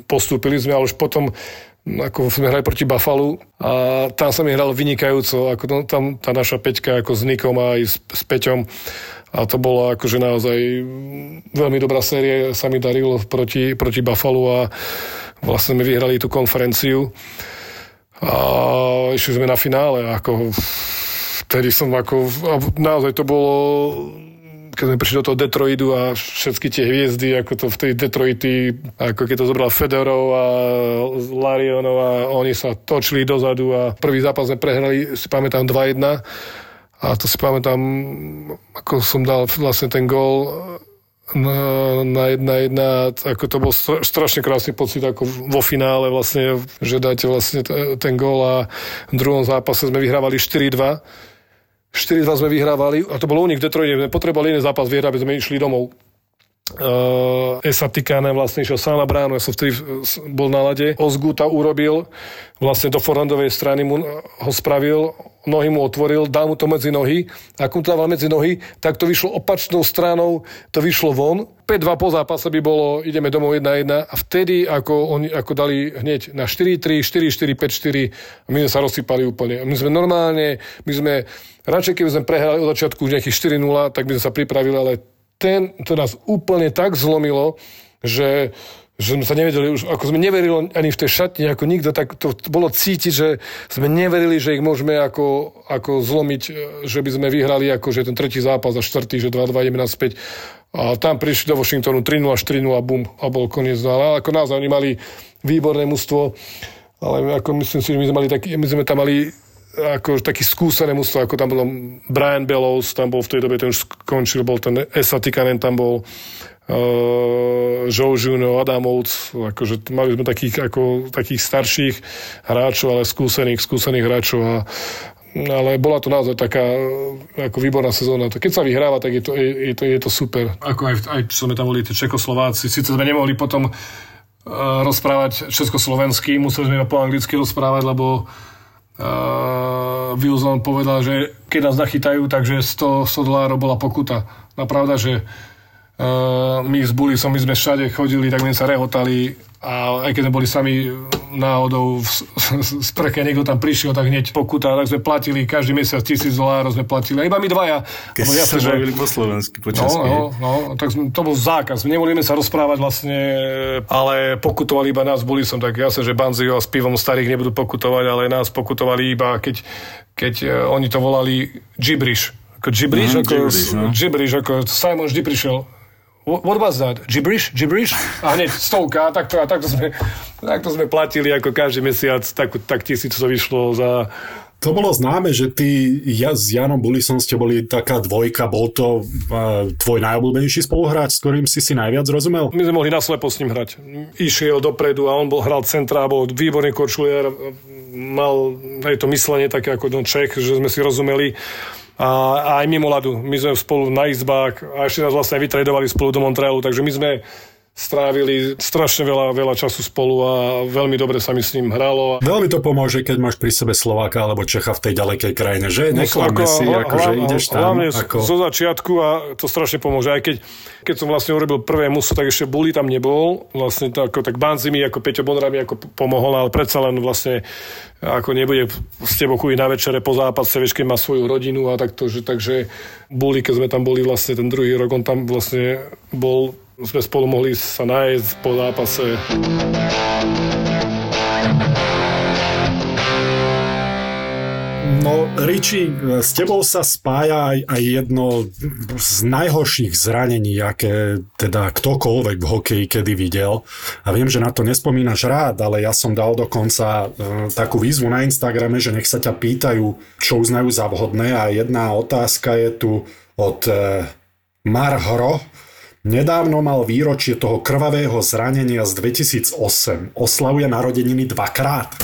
postúpili sme, ale už potom ako sme hrali proti Buffalo a tam sa mi hral vynikajúco, ako tam tá naša peťka ako s Nikom a aj s, s Peťom a to bola akože naozaj veľmi dobrá séria, sa mi darilo proti, proti Buffalo a vlastne sme vyhrali tú konferenciu a išli sme na finále. Ako, vtedy som ako, naozaj to bolo keď sme prišli do toho Detroitu a všetky tie hviezdy, ako to v tej Detroity, ako keď to zobral Federov a Larionov a oni sa točili dozadu a prvý zápas sme prehrali, si pamätám, 2-1 a to si pamätám, ako som dal vlastne ten gól na, na jedna jedna, ako to bol strašne krásny pocit ako vo finále vlastne, že dáte vlastne ten gól a v druhom zápase sme vyhrávali 4-2 4-2 sme vyhrávali a to bolo u nich v Detroite, sme potrebovali iný zápas vyhrať, aby sme išli domov. Uh, Esa Tikane vlastne išiel sám na bránu, ja som vtedy bol na lade. Ozguta urobil, vlastne do forhandovej strany mu ho spravil, nohy mu otvoril, dal mu to medzi nohy. A ako mu to dával medzi nohy, tak to vyšlo opačnou stranou, to vyšlo von. 5-2 po zápase by bolo, ideme domov 1-1 a vtedy, ako oni ako dali hneď na 4-3, 4-4, 5-4, my sme sa rozsypali úplne. My sme normálne, my sme, radšej keby sme prehrali od začiatku nejakých 4-0, tak by sme sa pripravili, ale ten, to nás úplne tak zlomilo, že že sme sa nevedeli už, ako sme neverili ani v tej šatni, ako nikto, tak to bolo cítiť, že sme neverili, že ich môžeme ako, ako zlomiť, že by sme vyhrali ako, že ten tretí zápas a štvrtý, že 2-2 ideme naspäť. A tam prišli do Washingtonu 3-0, 4-0 a bum, a bol koniec. No, ale ako naozaj oni mali výborné mužstvo, ale ako myslím si, že my sme, mali taký, my sme tam mali ako taký skúsené mužstvo, ako tam bol Brian Bellows, tam bol v tej dobe, ten už skončil, bol ten Esa Tikanen, tam bol Joe Juno, Adamovc, akože mali sme takých, ako, takých starších hráčov, ale skúsených, skúsených hráčov a ale bola to naozaj taká ako výborná sezóna. Keď sa vyhráva, tak je to, je, je to, je to super. Ako aj, aj sme tam boli tie Čekoslováci, síce sme nemohli potom uh, rozprávať československý, museli sme po anglicky rozprávať, lebo uh, Wilson povedal, že keď nás nachytajú, takže 100, 100 dolárov bola pokuta. No pravda, že my s Bulisom, my sme všade chodili, tak my sa rehotali a aj keď sme boli sami náhodou v sprche, niekto tam prišiel, tak hneď pokuta, tak sme platili každý mesiac tisíc dolárov, sme platili, a iba my dvaja. Keď ste sa bavili po slovensky, po česky. No, no, no, tak to bol zákaz. Nemohli sa rozprávať vlastne, ale pokutovali iba nás, boli som tak jasne, že Banzio s pivom starých nebudú pokutovať, ale nás pokutovali iba, keď, keď uh, oni to volali gibrish. Ako gibrish, mm, ako, gibrish, no. gibrish, ako Simon vždy prišiel What was that? Gibberish? Gibberish? A hneď stovka, takto, a takto, sme, takto sme platili ako každý mesiac, tak, tak tisíc to vyšlo za... To bolo známe, že ty ja s Janom Bulisom ste boli taká dvojka, bol to uh, tvoj najobľúbenejší spoluhráč, s ktorým si si najviac rozumel? My sme mohli naslepo s ním hrať. Išiel dopredu a on bol hral centra, bol výborný korčulier, mal aj to myslenie také ako no Čech, že sme si rozumeli a, aj mimo ľadu. My sme spolu na izbách a ešte nás vlastne vytredovali spolu do Montrealu, takže my sme strávili strašne veľa, veľa času spolu a veľmi dobre sa mi s ním hralo. Veľmi to pomôže, keď máš pri sebe Slováka alebo Čecha v tej ďalekej krajine, že? No, Neklame si, hla, ako, že ideš tam. Hlavne ako... zo začiatku a to strašne pomôže. Aj keď, keď som vlastne urobil prvé muso, tak ešte Bully tam nebol. Vlastne to, ako, tak Banzi mi ako Peťo Bonra mi ako pomohol, ale predsa len vlastne ako nebude s tebou chudiť na večere po zápase, vieš, keď má svoju rodinu a takto, že, takže Bully, keď sme tam boli vlastne ten druhý rok, on tam vlastne bol sme spolu mohli sa nájsť po zápase. No, Riči, s tebou sa spája aj, jedno z najhorších zranení, aké teda ktokoľvek v hokeji kedy videl. A viem, že na to nespomínaš rád, ale ja som dal dokonca e, takú výzvu na Instagrame, že nech sa ťa pýtajú, čo uznajú za vhodné. A jedna otázka je tu od e, Marhro, Nedávno mal výročie toho krvavého zranenia z 2008. Oslavuje narodeniny dvakrát.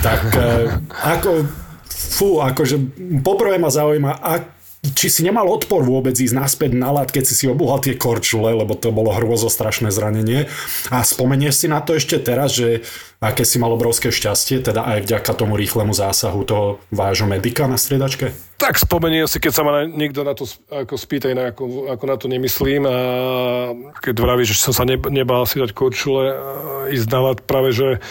Tak e, ako, fú, akože poprvé ma zaujíma, ak, či si nemal odpor vôbec ísť naspäť na lat, keď si si obuhal tie korčule, lebo to bolo hrôzo strašné zranenie. A spomenieš si na to ešte teraz, že aké si mal obrovské šťastie, teda aj vďaka tomu rýchlemu zásahu toho vášho medika na striedačke? Tak spomeniem si, keď sa ma niekto na to ako spýta, inak ako, ako na to nemyslím a keď vravíš, že som sa nebal si dať korčule, ísť na lat, práve že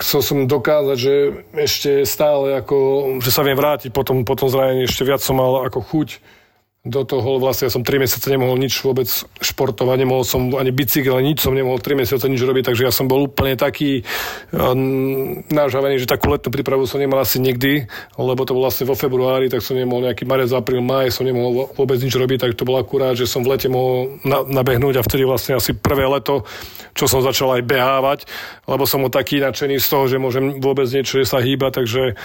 chcel som dokázať, že ešte stále ako, že sa viem vrátiť potom, potom zranení, ešte viac som mal ako chuť do toho, vlastne ja som 3 mesiace nemohol nič vôbec športovať, nemohol som ani bicykel, nič som nemohol 3 mesiace nič robiť, takže ja som bol úplne taký um, nážavený, že takú letnú prípravu som nemal asi nikdy, lebo to bolo vlastne vo februári, tak som nemohol nejaký marec, apríl, maj, som nemohol vôbec nič robiť, tak to bolo akurát, že som v lete mohol na, nabehnúť a vtedy vlastne asi prvé leto, čo som začal aj behávať, lebo som bol taký nadšený z toho, že môžem vôbec niečo sa hýbať, takže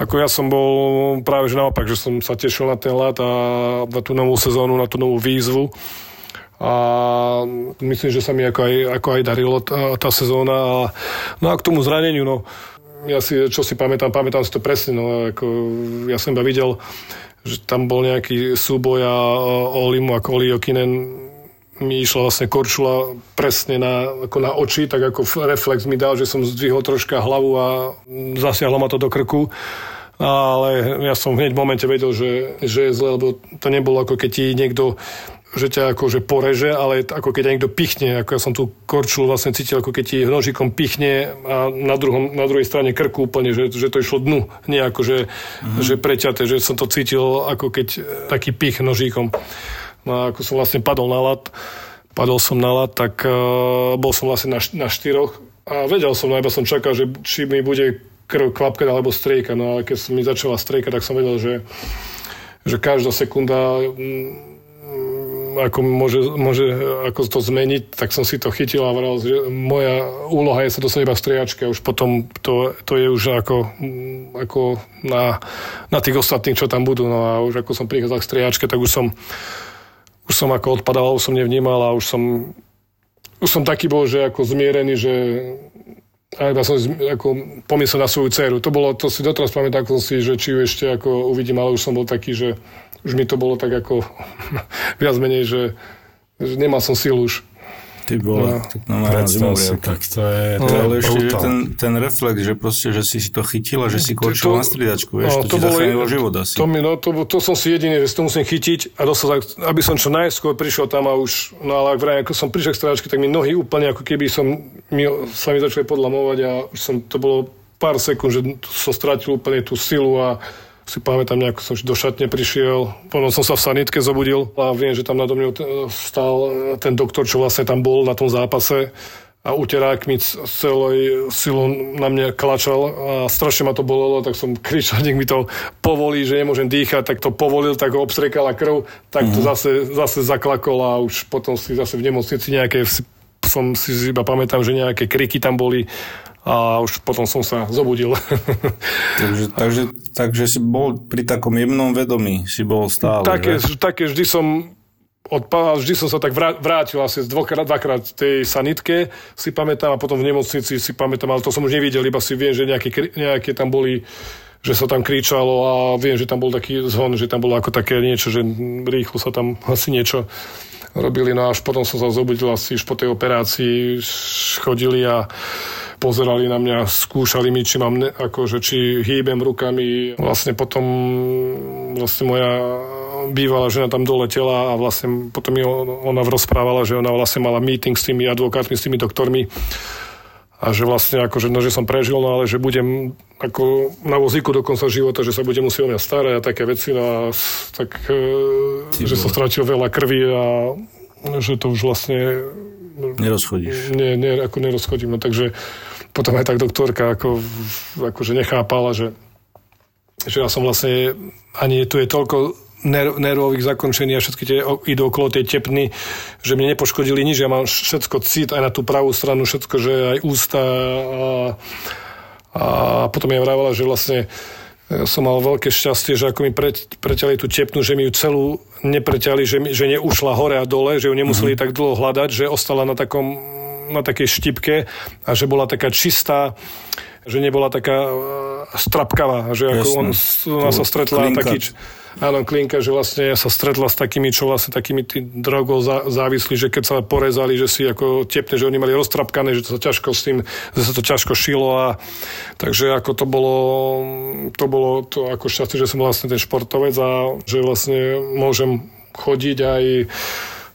ako ja som bol práve že naopak, že som sa tešil na ten lat a na tú novú sezónu, na tú novú výzvu. A myslím, že sa mi ako aj, ako aj darilo tá, tá sezóna. No a k tomu zraneniu, no, ja si, čo si pamätám, pamätám si to presne, no, ako, ja som iba videl, že tam bol nejaký súboj a Olimu ako Oli Jokinen mi išla vlastne korčula presne na, ako na oči, tak ako reflex mi dal, že som zdvihol troška hlavu a zasiahlo ma to do krku ale ja som hneď v momente vedel, že, že je zle, lebo to nebolo ako keď ti niekto že ťa akože poreže, ale ako keď niekto pichne, ako ja som tu korčul vlastne cítil, ako keď ti nožikom pichne a na, druhom, na druhej strane krku úplne, že, že to išlo dnu, nie ako že, mm. že preťaté, že som to cítil ako keď taký pich nožíkom. No ako som vlastne padol na lat, padol som na lat, tak uh, bol som vlastne na, na štyroch a vedel som, no iba som čakal, že či mi bude krv kvapkať alebo strieka. No ale keď mi začala striekať, tak som vedel, že, že každá sekunda mm, ako môže, môže ako to zmeniť, tak som si to chytil a vral, že moja úloha je sa dostať iba v striejačke a už potom to, to je už ako, mm, ako na, na tých ostatných, čo tam budú. No a už ako som prichádzal k striejačke, tak už som už som ako odpadal, už som nevnímal a už som už som taký bol, že ako zmierený, že a iba som ako pomyslel na svoju dceru. To bolo, to si doteraz pamätám si, že či ju ešte ako uvidím, ale už som bol taký, že už mi to bolo tak ako viac menej, že, že nemal som silu už. Ty vole, No. tak normálne Predstav si, tak to je, To to ale ešte že ten, ten reflex, že proste, že si si to chytil a že si končil To- na striedačku, vieš, no, to, ti bolo- zachránilo život asi. To, mi, no, to, to som si jediný, že si to musím chytiť a dostať, aby som čo najskôr prišiel tam a už, no ale ak vraj, ako som prišiel k stráčke, tak mi nohy úplne ako keby som, mi, sa mi začali podlamovať a už som, to bolo pár sekúnd, že som stratil úplne tú silu a si pamätám, nejako som do šatne prišiel, potom som sa v sanitke zobudil a viem, že tam nado mňou t- stal ten doktor, čo vlastne tam bol na tom zápase a uterák mi celej silou na mňa klačal a strašne ma to bolelo, tak som kričal, nech mi to povolí, že nemôžem dýchať, tak to povolil, tak ho obstrekala krv, tak to zase, zase zaklakol a už potom si zase v nemocnici nejaké, som si iba pamätám, že nejaké kriky tam boli a už potom som sa zobudil. Takže, takže, takže si bol pri takom jemnom vedomí, si bol stále, také, že? také vždy som odpadal, vždy som sa tak vrá- vrátil asi dvakrát v tej sanitke, si pamätám, a potom v nemocnici si pamätám, ale to som už nevidel, iba si viem, že nejaké, nejaké tam boli že sa tam kričalo a viem, že tam bol taký zhon, že tam bolo ako také niečo, že rýchlo sa tam asi niečo robili. No až potom som sa zobudil asi už po tej operácii, chodili a pozerali na mňa, skúšali mi, či mám, ne, akože, či hýbem rukami. Vlastne potom vlastne moja bývalá žena tam doletela a vlastne potom mi ona rozprávala, že ona vlastne mala meeting s tými advokátmi, s tými doktormi a že vlastne akože, no, že som prežil, no ale že budem ako na vozíku do konca života, že sa budem musieť o mňa starať a také veci, no a tak, e, že som stratil veľa krvi a že to už vlastne Nerozchodíš. nie, nie, ako nerozchodím. No, takže potom aj tak doktorka ako, akože nechápala, že, že ja som vlastne, ani tu je toľko ner- nervových zakončení a všetky tie idú okolo tej tepny, že mne nepoškodili nič, ja mám všetko cit aj na tú pravú stranu, všetko, že aj ústa a, a potom mi vravala, že vlastne ja som mal veľké šťastie, že ako mi pre, preťali tú tepnu, že mi ju celú nepreťali, že, mi, že neušla hore a dole, že ju nemuseli mm-hmm. tak dlho hľadať, že ostala na takom na takej štipke a že bola taká čistá, že nebola taká e, strapkavá, že ako Jasné. on, ona sa stretla Klinka. taký, áno, klinka, že vlastne sa stretla s takými, čo vlastne takými tí drogou zá, závislí, že keď sa porezali, že si ako tepne, že oni mali roztrapkané, že to sa ťažko s tým, že sa to ťažko šilo a takže ako to bolo, to bolo to ako šťastie, že som vlastne ten športovec a že vlastne môžem chodiť aj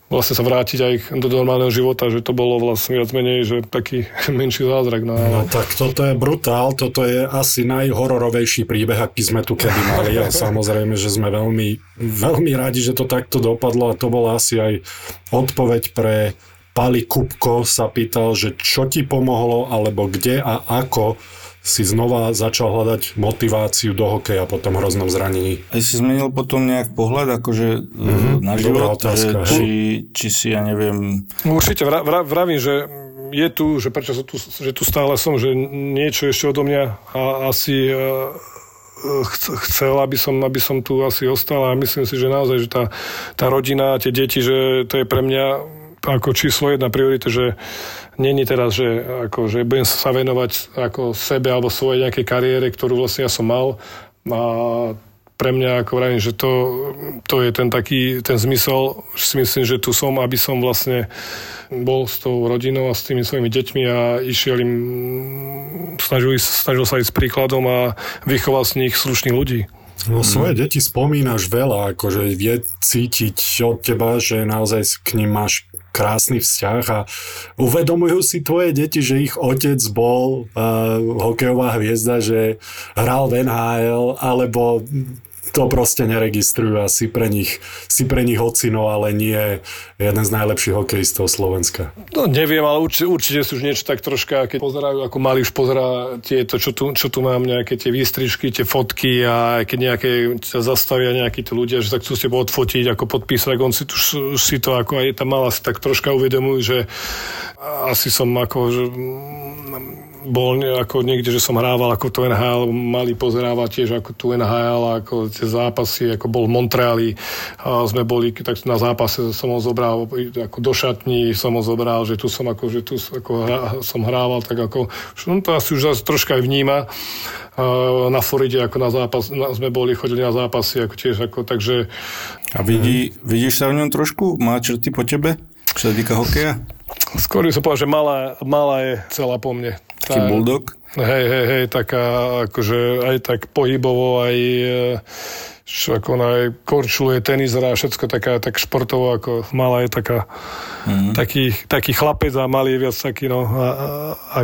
vlastne sa vrátiť aj do normálneho života, že to bolo vlastne viac menej, že taký menší zázrak. No, No tak toto je brutál, toto je asi najhororovejší príbeh, aký sme tu kedy mali a samozrejme, že sme veľmi, veľmi radi, že to takto dopadlo a to bola asi aj odpoveď pre Pali Kupko sa pýtal, že čo ti pomohlo, alebo kde a ako si znova začal hľadať motiváciu do hokeja po tom hroznom zranení. Aj si zmenil potom nejak pohľad akože mm-hmm. na Dobrá život, otázka, že, či, či si, ja neviem, Určite vra, vra, vravím, že je tu, že prečo som tu, že tu stále som, že niečo ešte odo mňa a asi e, ch- chcel, aby som, aby som tu asi ostal a myslím si, že naozaj, že tá, tá rodina, tie deti, že to je pre mňa ako číslo jedna priorita, že není teraz, že, ako, že budem sa venovať ako sebe alebo svojej nejakej kariére, ktorú vlastne ja som mal a pre mňa, ako vravím, že to, to je ten taký, ten zmysel, si myslím, že tu som, aby som vlastne bol s tou rodinou a s tými svojimi deťmi a išiel im, snažil, snažil sa ísť s príkladom a vychoval z nich slušných ľudí. No svoje deti spomínaš veľa, akože vie cítiť od teba, že naozaj k ním máš krásny vzťah a uvedomujú si tvoje deti, že ich otec bol uh, hokejová hviezda, že hral v NHL, alebo to proste neregistrujú a si pre nich, si pre nich ocino, ale nie jeden z najlepších hokejistov Slovenska. No neviem, ale určite, určite sú už niečo tak troška, keď pozerajú, ako mali už pozerá tieto, čo tu, čo tu mám, nejaké tie výstrižky, tie fotky a keď nejaké sa zastavia nejakí tí ľudia, že sa chcú s tebou odfotiť, ako podpísať, on si, tu, si to ako aj tam mala si tak troška uvedomujú, že asi som ako, že bol ako niekde, že som hrával ako tu NHL, mali pozerávať tiež ako tu NHL, ako tie zápasy, ako bol v Montreali, a sme boli, tak na zápase som ho zobral, ako do šatní som ho zobral, že tu som ako, že tu ako hra, som hrával, tak ako, no to asi už zase troška aj vníma. Na Floride ako na zápas, na, sme boli, chodili na zápasy, ako tiež ako, takže a vidí, vidíš sa v ňom trošku? Má črty po tebe? Čo sa týka hokeja? Skôr by som povedal, že malá, malá je celá po mne. Taký Tá- bulldog? Hej, hej, hej, taká akože aj tak pohybovo, aj e, čo ako ona aj korčuluje, tenis hrá, všetko taká tak športovo, ako malá je taká, mm-hmm. taký, taký chlapec a malý je viac taký, no, a, a,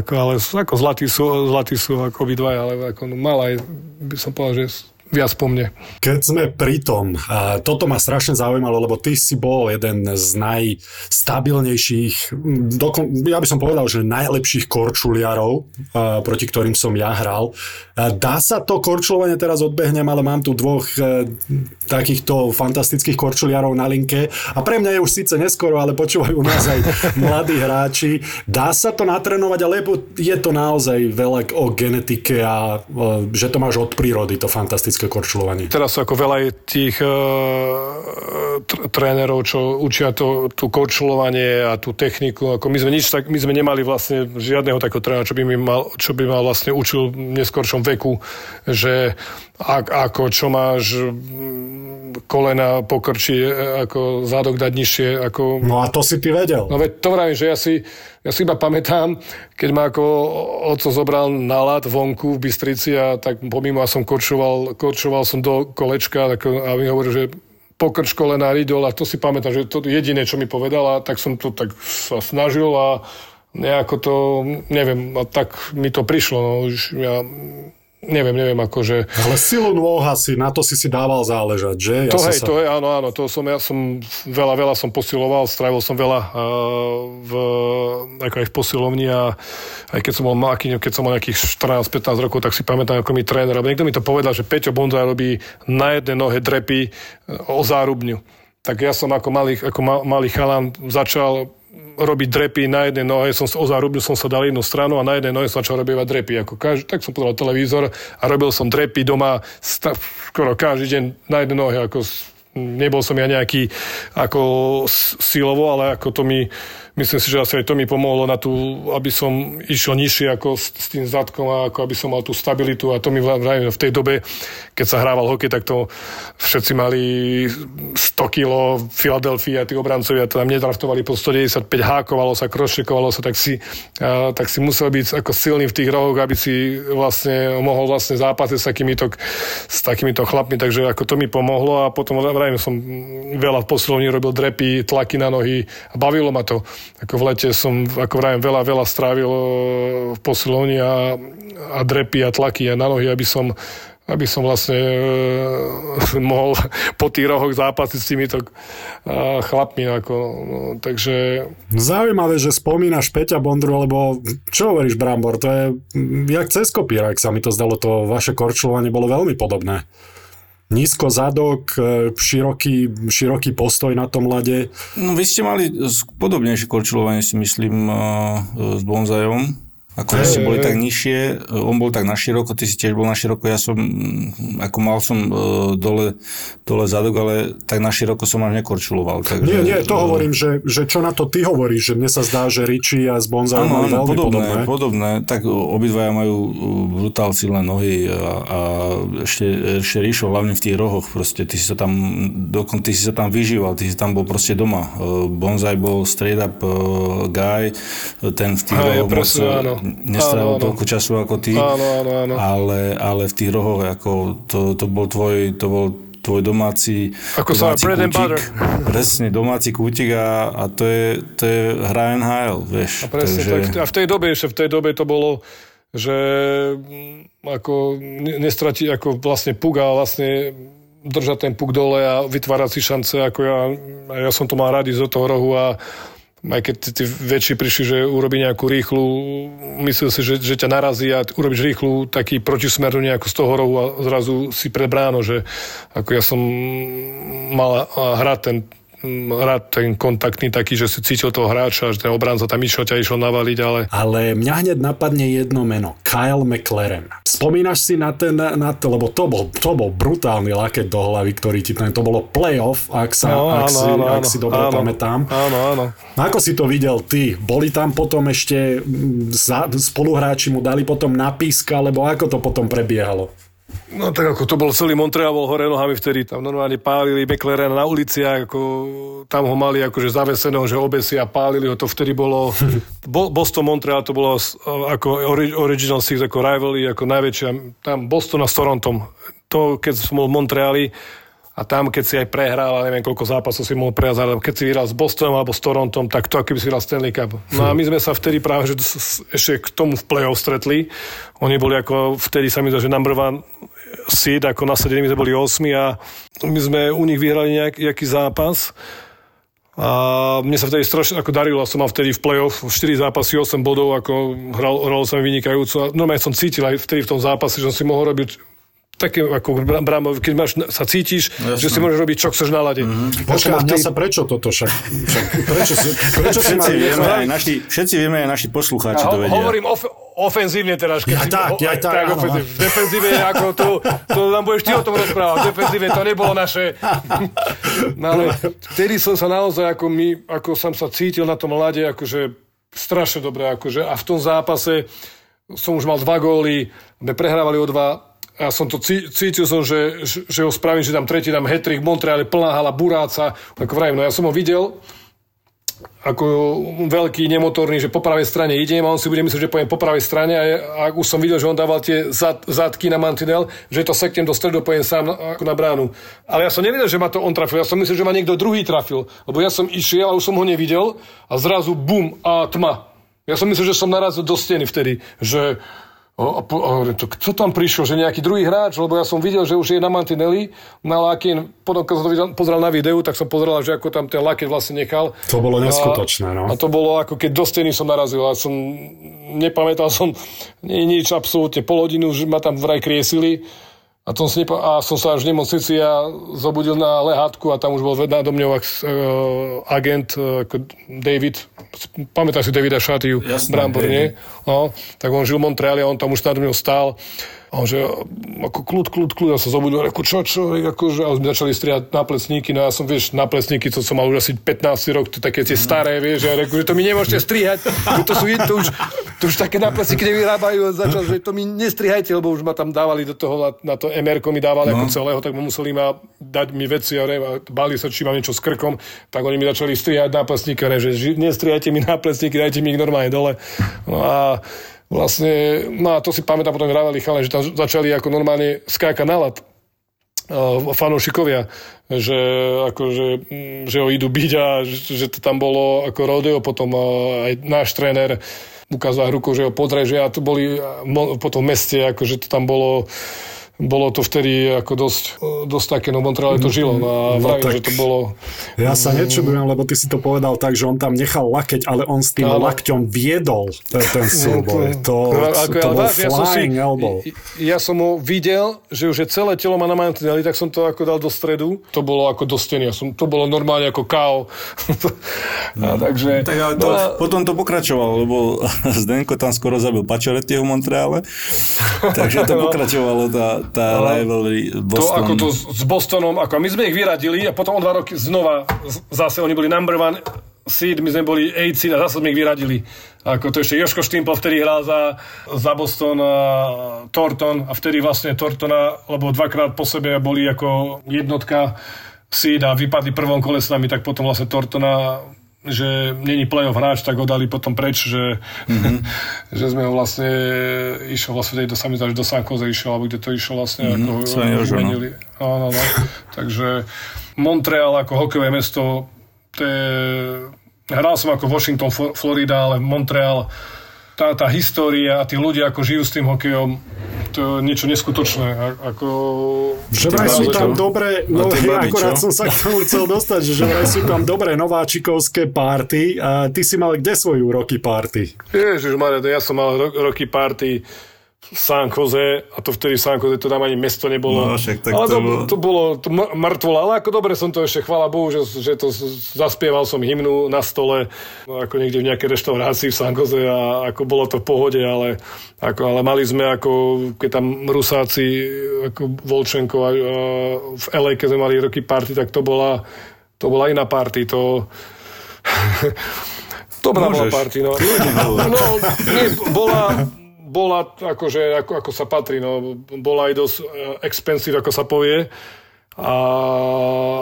ako, ale ako zlatí sú, zlatí sú ako obidvaja, ale ako no, malá je, by som povedal, že viac po mne. Keď sme pri tom, a toto ma strašne zaujímalo, lebo ty si bol jeden z najstabilnejších, dokon, ja by som povedal, že najlepších korčuliarov, a, proti ktorým som ja hral. A dá sa to korčulovanie, teraz odbehnem, ale mám tu dvoch e, takýchto fantastických korčuliarov na linke a pre mňa je už síce neskoro, ale počúvajú nás aj mladí hráči. Dá sa to natrénovať, alebo je to naozaj veľa o genetike a e, že to máš od prírody, to fantastické korčulovanie? Teraz ako veľa je tých uh, tr- trénerov, čo učia to, tú korčulovanie a tú techniku. Ako my sme nič tak, my sme nemali vlastne žiadneho takého trénera, čo by, mi mal, čo by ma vlastne učil v neskoršom veku, že ak, ako, čo máš mm, kolena pokrčí, e, ako zadok dať nižšie, ako No a to si ty vedel. No veď to vravím, že ja si, ja si iba pamätám, keď ma ako oco zobral na lad vonku v Bystrici a tak pomimo a som korčoval, korčoval som do kolečka tak, a mi hovoril, že pokrč kolena ridol a to si pamätám, že to jediné, čo mi povedala, tak som to tak sa snažil a nejako to, neviem, a tak mi to prišlo, no už ja neviem, neviem, akože... Ale silu nôh asi, na to si si dával záležať, že? Ja To hej, to je, áno, áno, to som, ja som veľa, veľa som posiloval, strávil som veľa uh, v, ako aj v posilovni a aj keď som bol malý, keď som mal nejakých 14-15 rokov, tak si pamätám, ako mi tréner, alebo niekto mi to povedal, že Peťo Bonza robí na jednej nohe drepy uh, o zárubňu. Tak ja som ako malý, ako ma, malý chalan začal robiť drepy na jednej nohe, som sa ozarúbil, som sa dal jednu stranu a na jednej nohe som začal robiť drepy. Ako každý, tak som podal televízor a robil som drepy doma sta, skoro každý deň na jednej nohe. Ako, nebol som ja nejaký ako silovo, ale ako to mi, myslím si, že asi aj to mi pomohlo na tú, aby som išiel nižšie ako s, s tým zadkom a ako aby som mal tú stabilitu a to mi vravím, v tej dobe, keď sa hrával hokej, tak to všetci mali 100 kg Philadelphia, tí obrancovia tam nedraftovali po 195 hákovalo sa, krošekovalo sa, tak si, a, tak si musel byť ako silný v tých rohoch, aby si vlastne mohol vlastne zápasiť s takýmito, s takýmito chlapmi, takže ako to mi pomohlo a potom vravím, som veľa v posilovni robil drepy, tlaky na nohy a bavilo ma to. Ako v lete som, ako vravím, veľa, veľa strávil e, v posilovni a, a drepy a tlaky a na nohy, aby som aby som vlastne e, mohol po tých rohoch zápasiť s týmito e, chlapmi. Ako, no, takže Zaujímavé, že spomínaš Peťa Bondru, lebo čo hovoríš, Brambor, to je jak cez kopírak sa mi to zdalo, to vaše korčulovanie bolo veľmi podobné. Nízko zadok, e, široký, široký postoj na tom lade. No vy ste mali podobnejšie korčulovanie, si myslím, uh, s Bonzajom. Ako hey, ste boli tak nižšie, on bol tak na široko, ty si tiež bol na široko, ja som, mm, ako mal som uh, dole, dole zadok, ale tak na široko som až nekorčuloval. Takže, Nie, nie, to uh, hovorím, že, že čo na to ty hovoríš, že mne sa zdá, že Richie a s Bonzajom Áno, áno, veľmi podobné, podobné. podobné. Tak obidvaja majú uh, brutál silné nohy a, a ešte, ešte Ríšo, hlavne v tých rohoch, proste ty si sa tam, dokon, ty si sa tam vyžíval, ty si tam bol proste doma. Bonzaj bol straight up guy, ten v tých Hej, rohoch moc áno. Nestrávil toľko času ako ty, Áno, áno, áno. Ale, ale v tých rohoch, ako to, to bol tvoj, to bol tvoj domáci, Ako sa domáci and butter. Presne, domáci kútik a, a to, je, to je hra NHL, vieš. A presne, Takže- tak, a v tej dobe, ešte v tej dobe to bolo, že mm, ako ne- nestratiť, ako vlastne puk a vlastne držať ten puk dole a vytvárať si šance, ako ja, ja som to mal ísť do toho rohu a aj keď tí, väčší prišli, že urobí nejakú rýchlu, myslel si, že, že ťa narazí a urobíš rýchlu taký protismer nejakú z toho rohu a zrazu si pred bráno, že ako ja som mal hrať ten rád ten kontaktný taký, že si cítil toho hráča, že ten obranca tam išiel, ťa išiel navaliť, ale Ale mňa hneď napadne jedno meno. Kyle McLaren. Spomínaš si na ten, na to, lebo to bol, to bol brutálny laket do hlavy, ktorý ti ten, to bolo playoff, ak, sa, No, ak, áno, si, áno, ak áno, si dobre áno. pamätám. Áno, áno. Ako si to videl ty? Boli tam potom ešte za, spoluhráči mu dali potom napíska, alebo ako to potom prebiehalo? No tak ako to bol celý Montreal, bol hore nohami vtedy, tam normálne pálili McLaren na uliciach, ako tam ho mali akože zaveseného, že obesi a pálili ho, to vtedy bolo, Bo, Boston, Montreal, to bolo ako ori, original six, ako rivalry, ako najväčšia, tam Boston a s Torontom. To, keď som bol v Montreali, a tam, keď si aj prehral, a neviem, koľko zápasov si mohol prehrať, ale keď si vyhral s Bostonom alebo s Torontom, tak to, aký by si vyhral Stanley Cup. No a my sme sa vtedy práve že ešte k tomu v play-off stretli. Oni boli ako, vtedy sa mi zdá, že number one seed, ako nasadení my sme boli 8 a my sme u nich vyhrali nejak, nejaký zápas. A mne sa vtedy strašne ako darilo, som mal vtedy v play-off 4 zápasy, 8 bodov, ako hral, hral som vynikajúco. A normálne som cítil aj vtedy v tom zápase, že som si mohol robiť také ako Brámo, keď máš, sa cítiš, Jasné. že si môžeš robiť, čo chceš na lade. Mm-hmm. Počkaj, mňa sa prečo toto však? však prečo si, prečo si. Všetci vieme, aj naši, všetci vieme, aj naši poslucháči to Ho, vedia. hovorím of, ofenzívne teraz. Keď Ja si, tak, ja tak, áno. ofenzívne. V defenzíve ako to, to nám budeš ty o tom rozprávať. Defenzíve to nebolo naše. No ale vtedy som sa naozaj, ako, my, ako som sa cítil na tom lade, akože strašne dobre. Akože, a v tom zápase som už mal dva góly, sme prehrávali o dva a som to cí, cítil som, že, že, ho spravím, že tam tretí dám hetrik, Montreal, plná hala, buráca. Ako vravím, no ja som ho videl, ako veľký, nemotorný, že po pravej strane idem a on si bude myslieť, že pojem po pravej strane a, ja, a už som videl, že on dával tie zad, zadky na mantinel, že to seknem do stredu, pojem sám na, ako na bránu. Ale ja som nevidel, že ma to on trafil, ja som myslel, že ma niekto druhý trafil, lebo ja som išiel a už som ho nevidel a zrazu bum a tma. Ja som myslel, že som narazil do steny vtedy, že O, a hovorím, to, kto tam prišiel, že nejaký druhý hráč, lebo ja som videl, že už je na mantineli, na Lakin, potom keď som to videl, pozeral na videu, tak som pozeral, že ako tam ten Lakin vlastne nechal. To bolo neskutočné, no. A to bolo ako keď do steny som narazil. A som, nepamätal som ni- nič absolútne, pol hodinu, že ma tam vraj kriesili a, tom si nepa- a som sa až v nemocnici a zobudil na lehátku a tam už bol vedná do mňou uh, agent uh, David, pamätáš si Davida Šatiu, Jasné, Brambor, hej, nie? No, tak on žil v Montreali a on tam už nado mňou stál. A on že, ako kľud, kľud, kľud, a sa zobudil, reku, čo, čo, akože, a sme začali strieľať náplecníky, no ja som, vieš, náplecníky, co som mal už asi 15 rok, to také tie staré, vieš, a reku, že to mi nemôžete strihať, to sú, to už, to už také náplecníky nevyrábajú, začal, že to mi nestrihajte, lebo už ma tam dávali do toho, na, na to MR mi dávali no. ako celého, tak mu museli ma dať mi veci, a, a báli sa, či mám niečo s krkom, tak oni mi začali strihať náplecníky, a ne, že nestrihajte mi náplecníky, dajte mi ich normálne dole. No a vlastne, no a to si pamätám, potom vraveli chalani, že tam začali ako normálne skákať na lat fanúšikovia, že, akože, že ho idú byť a že, to tam bolo ako rodeo, potom aj náš tréner ukázal rukou, že ho podreže a to boli potom v meste, akože to tam bolo bolo to vtedy ako dosť, dosť také, no Montreal to žilo no a No tak- že to bolo Ja sa nečudujem, lebo ty si to povedal tak, že on tam nechal lakeť, ale on s tým Áno. lakťom viedol ten, ten súboj. To, No, to, ako, to ale bol ja som si, flying elbow. ja som ho videl, že už je celé telo má na mantineli, tak som to ako dal do stredu. To bolo ako do steny. Ja som, to bolo normálne ako KO. a, takže, Tak ale to, no, potom to pokračovalo, lebo Zdenko tam skoro zabil Pačoretieho v Montreale, takže to No. pokračovalo tá, tá rivalry to Boston. ako to s Bostonom, ako my sme ich vyradili a potom o dva roky znova zase oni boli number one seed, my sme boli 8 seed a zase sme ich vyradili. Ako to ešte Joško Štimpel vtedy hral za, za Boston a Thornton a vtedy vlastne Thorntona, lebo dvakrát po sebe boli ako jednotka seed a vypadli prvom kole s nami, tak potom vlastne Thorntona že není playoff hráč, tak ho dali potom preč, že, mm-hmm. že sme ho vlastne išiel vlastne do sami, do San Jose išiel, alebo kde to išlo vlastne, mm-hmm. ako San Jožo, no. Áno, no. Takže Montreal ako hokejové mesto, to je... Hral som ako Washington, Flo- Florida, ale Montreal, tá, tá história a tí ľudia, ako žijú s tým hokejom, to je niečo neskutočné. A- Ako... Že vraj sú tam dobré, no ja akorát čo? som sa k tomu chcel dostať, že, vraj sú tam dobré nováčikovské party a ty si mal kde svoju roky party? Ježiš Maria, ja som mal ro- roky party v San Jose a to vtedy San Jose to tam ani mesto nebolo. No, však tak ale to bolo. to bolo to mŕtvole, ale ako dobre som to ešte, chvála Bohu, že, že to zaspieval som hymnu na stole, no, ako niekde v nejakej reštaurácii v San Jose a ako bolo to v pohode, ale, ako, ale mali sme ako, keď tam Rusáci, ako Volčenko a, a v LA, keď sme mali roky party, tak to bola, to bola iná party, to... Dobrá bola party, no. No, nie, bola, bola akože, ako, ako sa patrí, no, bola aj dosť eh, expensive, ako sa povie. A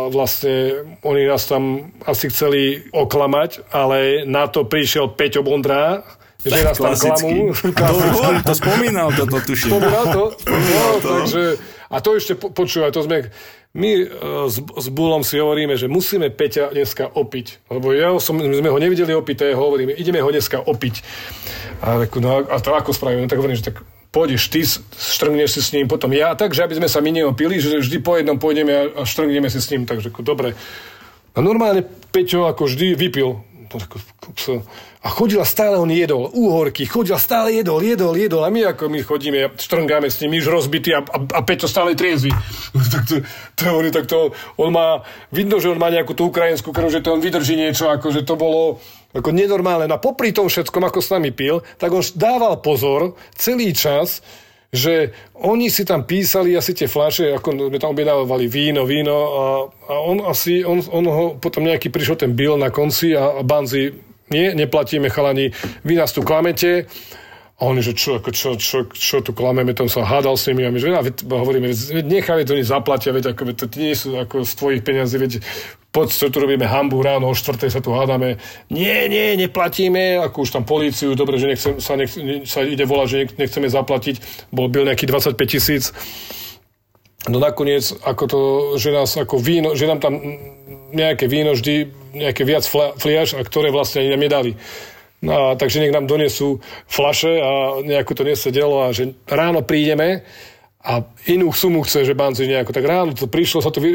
vlastne oni nás tam asi chceli oklamať, ale na to prišiel Peťo Bondrá, že nás tam klamú. To, to spomínal to, to tuším. Spomínal to? No, takže, a to ešte po, počúvaj, to sme, my e, s, s Bulom si hovoríme, že musíme Peťa dneska opiť. Lebo ja som, sme ho nevideli je hovoríme, ideme ho dneska opiť. A, reku, no, a to ako spravíme? No, tak hovorím, že tak pôjdeš ty, štrngneš si s ním, potom ja, takže aby sme sa my neopili, že vždy po jednom pôjdeme a štrngneme si s ním. Takže dobre. A normálne Peťo ako vždy vypil. A chodila stále, on jedol, úhorky, chodila stále jedol, jedol, jedol a my ako my chodíme, štrngáme s ním, už rozbitý a, a, a Peťo stále triezvy. tak to, to, on, tak to, on má, vidno, že on má nejakú tú ukrajinskú krv, že to on vydrží niečo, ako že to bolo ako nenormálne. No a popri tom všetkom, ako s nami pil, tak on dával pozor celý čas, že oni si tam písali asi tie fľaše, ako sme tam objednávali víno, víno a, a on asi, on, on ho, potom nejaký prišiel ten bill na konci a, a Banzi, nie, neplatíme chalani, vy nás tu klamete, a oni, že čo, čo, čo, čo, čo tu klameme, tam sa hádal s nimi a my, že a hovoríme, nechaj, to oni zaplatia, veď, ako, veď to nie sú ako z tvojich peniazí, veď poď, čo tu robíme hambu ráno, o štvrtej sa tu hádame. Nie, nie, neplatíme, ako už tam políciu, dobre, že nechcem, sa, nech, sa ide volať, že nechceme zaplatiť, bol byl nejaký 25 tisíc. No nakoniec, ako to, že nás ako víno, že nám tam nejaké víno vždy, nejaké viac fliaž, a ktoré vlastne ani nám nedali. No, a takže nech nám donesú flaše a nejako to nesedelo a že ráno prídeme a inú sumu chce, že Banzi nejako. Tak ráno to prišlo, sa to vy,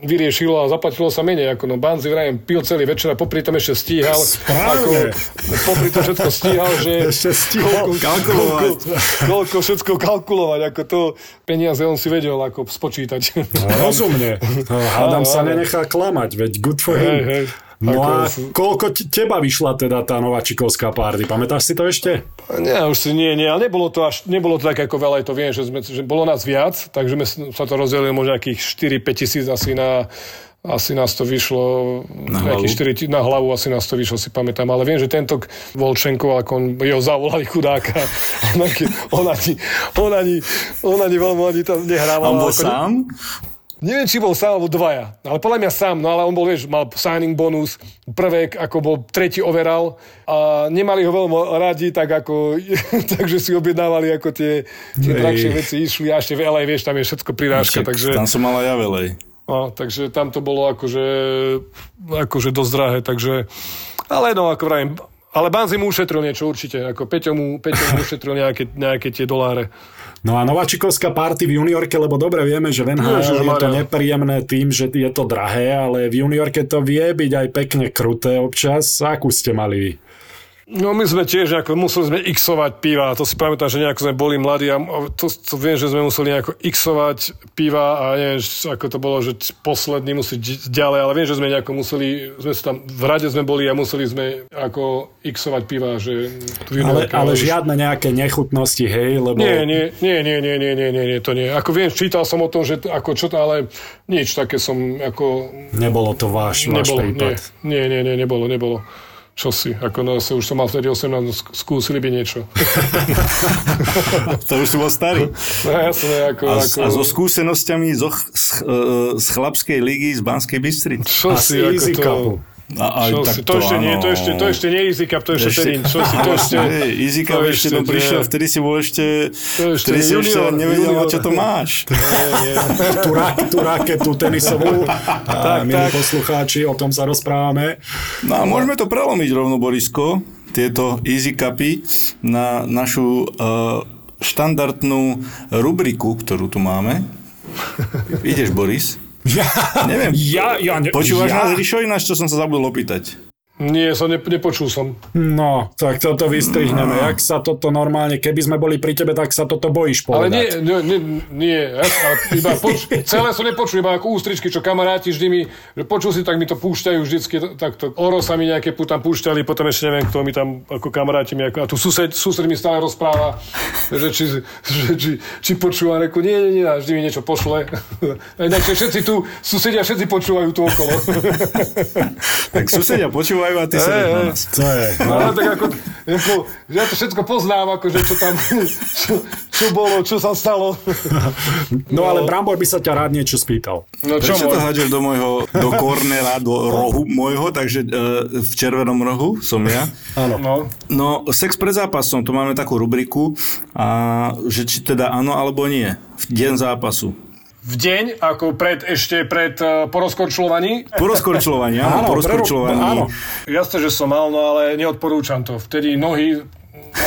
vyriešilo a zaplatilo sa menej. Ako no Banzi vrajem pil celý večer a popri tom ešte stíhal. Správne. Ako, popri tom všetko stíhal, že... Ešte stíhal koľko, kalkulovať. Koľko, koľko všetko kalkulovať. Ako to peniaze on si vedel ako spočítať. No, rozumne. No, hádam sa nenechá klamať, veď good for him. Hej, hej. No Ako a koľko teba vyšla teda tá nováčikovská párty? Pamätáš si to ešte? Nie, už si nie, nie, ale nebolo to, až, nebolo to tak ako veľa, to viem, že, sme, že bolo nás viac, takže sme sa to rozdelili možno nejakých 4-5 tisíc asi na, asi nás to vyšlo Na hlavu? nejakých 4, na hlavu asi nás to vyšlo, si pamätám. Ale viem, že tento Volčenko, ako on, jeho zavolali chudáka, on, ani- on, ani, on, ani, on ani veľmi ani tam nehrával. On bol ako- sám? Neviem, či bol sám alebo dvaja. Ale podľa mňa sám, no ale on bol, vieš, mal signing bonus, prvek, ako bol tretí overall a nemali ho veľmi radi, tak ako, takže si objednávali ako tie, tie Hej. drahšie veci, išli a ešte v LA, vieš, tam je všetko prirážka, Však takže, Tam som mal aj ja velej. no, takže tam to bolo akože, akože dosť drahé, takže, ale no, ako vravím, ale Banzi mu ušetril niečo určite, ako Peťo mu, Peťo mu ušetril nejaké, nejaké tie doláre. No a nováčikovská party v juniorke, lebo dobre vieme, že v NHL je to nepríjemné tým, že je to drahé, ale v juniorke to vie byť aj pekne kruté občas. Akú ste mali vy? No my sme tiež nejako, museli sme xovať piva, to si pamätám, že nejako sme boli mladí a to, to viem, že sme museli nejako xovať piva a neviem, ako to bolo, že posledný musí ďalej, ale viem, že sme nejako museli, sme sa tam, v rade sme boli a museli sme ako xovať piva, že Ale, ale už- žiadne nejaké nechutnosti, hej, lebo... Nie, nie, nie, nie, nie, nie, nie, nie, nie, to nie. Ako viem, čítal som o tom, že ako čo to, ale nič také som ako Nebolo to váš, váš nebolo, prípad. nie, nie, nie, nebolo, nebolo. Čo si, ako no, už som mal vtedy 18, sk- skúsili by niečo. To už si bol starý. No jasné, ako... A, ako a so skúsenosťami zo, z, e, z chlapskej ligy z Banskej Bystrice. čo A si, ako Easy to... Cupu. A, aj, Čo tak si, to, ešte áno. nie, to ešte, to ešte nie Easy Cup, to ešte Terín. Čo si, to ešte... Easy Cup to ešte to nie. prišiel, vtedy si bol ešte, To ešte vtedy si ešte nevedel, junior. na čo to máš. Tú, rak, tú raketu tenisovú. A Tak, milí tak. poslucháči, o tom sa rozprávame. No a môžeme to prelomiť rovno, Borisko, tieto Easy Cupy na našu uh, štandardnú rubriku, ktorú tu máme. Ideš, Boris? Ja, Neviem. ja, ja, ne, Počúvaš ja? nás, Rišo, ináč, čo som sa zabudol opýtať? Nie, som ne, nepočul som. No, tak toto vystrihneme. Jak sa toto normálne, keby sme boli pri tebe, tak sa toto bojíš Ale nie, povedať. nie, nie, nie ja, ale iba poč, celé som nepočul, iba ako ústričky, čo kamaráti vždy mi, že počul si, tak mi to púšťajú vždycky, takto Oro sa mi nejaké tam púšťali, potom ešte neviem, kto mi tam ako kamaráti mi, ako, a tu sused, sused mi stále rozpráva, že či, že, či, či počúva, reku, nie, nie, nie, a vždy mi niečo pošle. A Inak všetci tu, susedia všetci počúvajú tu okolo. Tak susedia, počúvajte počúvajú a ty sa na nás. To je, No, no. tak ako, ako, že ja to všetko poznám, akože čo tam, čo, čo bolo, čo sa stalo. no ale Brambor by sa ťa rád niečo spýtal. No čo Prečo to hádžeš do môjho, do kornera, do rohu môjho, takže e, v červenom rohu som ja. Áno. No, No, sex pred zápasom, tu máme takú rubriku, a, že či teda áno alebo nie, v deň zápasu. V deň, ako pred, ešte pred uh, po rozkorčľovaní. Po rozkorčľovaní, áno, Áno, po pre- rozkorčľovaní. áno. Jasne, že som mal, no ale neodporúčam to. Vtedy nohy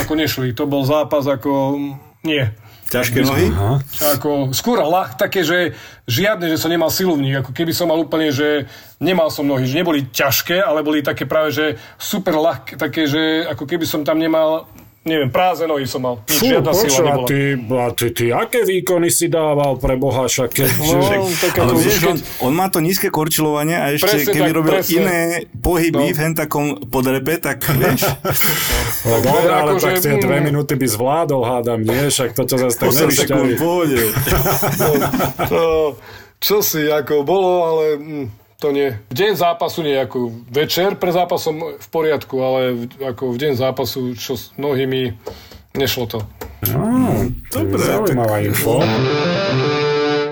ako nešli. To bol zápas ako... Nie. Ťažké nohy? Ako skôr lah, také, že žiadne, že som nemal silu v nich. Ako keby som mal úplne, že nemal som nohy. Že neboli ťažké, ale boli také práve, že super ľahké, také, že ako keby som tam nemal neviem, prázdne nohy som mal. Nič, Fú, žiadna sila počúva, nebola. ty, a ty, ty, aké výkony si dával pre Boha, však keď, No, že, Ale vieš, keď, on, on má to nízke korčilovanie a ešte Presne keby tak, robil presne. iné pohyby No. v hen takom podrepe, tak vieš, no, dobre, ale akože, tak tie dve mm. minúty by zvládol, hádam, nie? Však to ťa zase tak 8 sekúnd, nevyšťaví. pohode. to, čo si ako bolo, ale mm, to nie. V deň zápasu nie, ako večer pre zápasom v poriadku, ale v, ako v deň zápasu, čo s nohými, nešlo to. Dobre, zaujímavá info.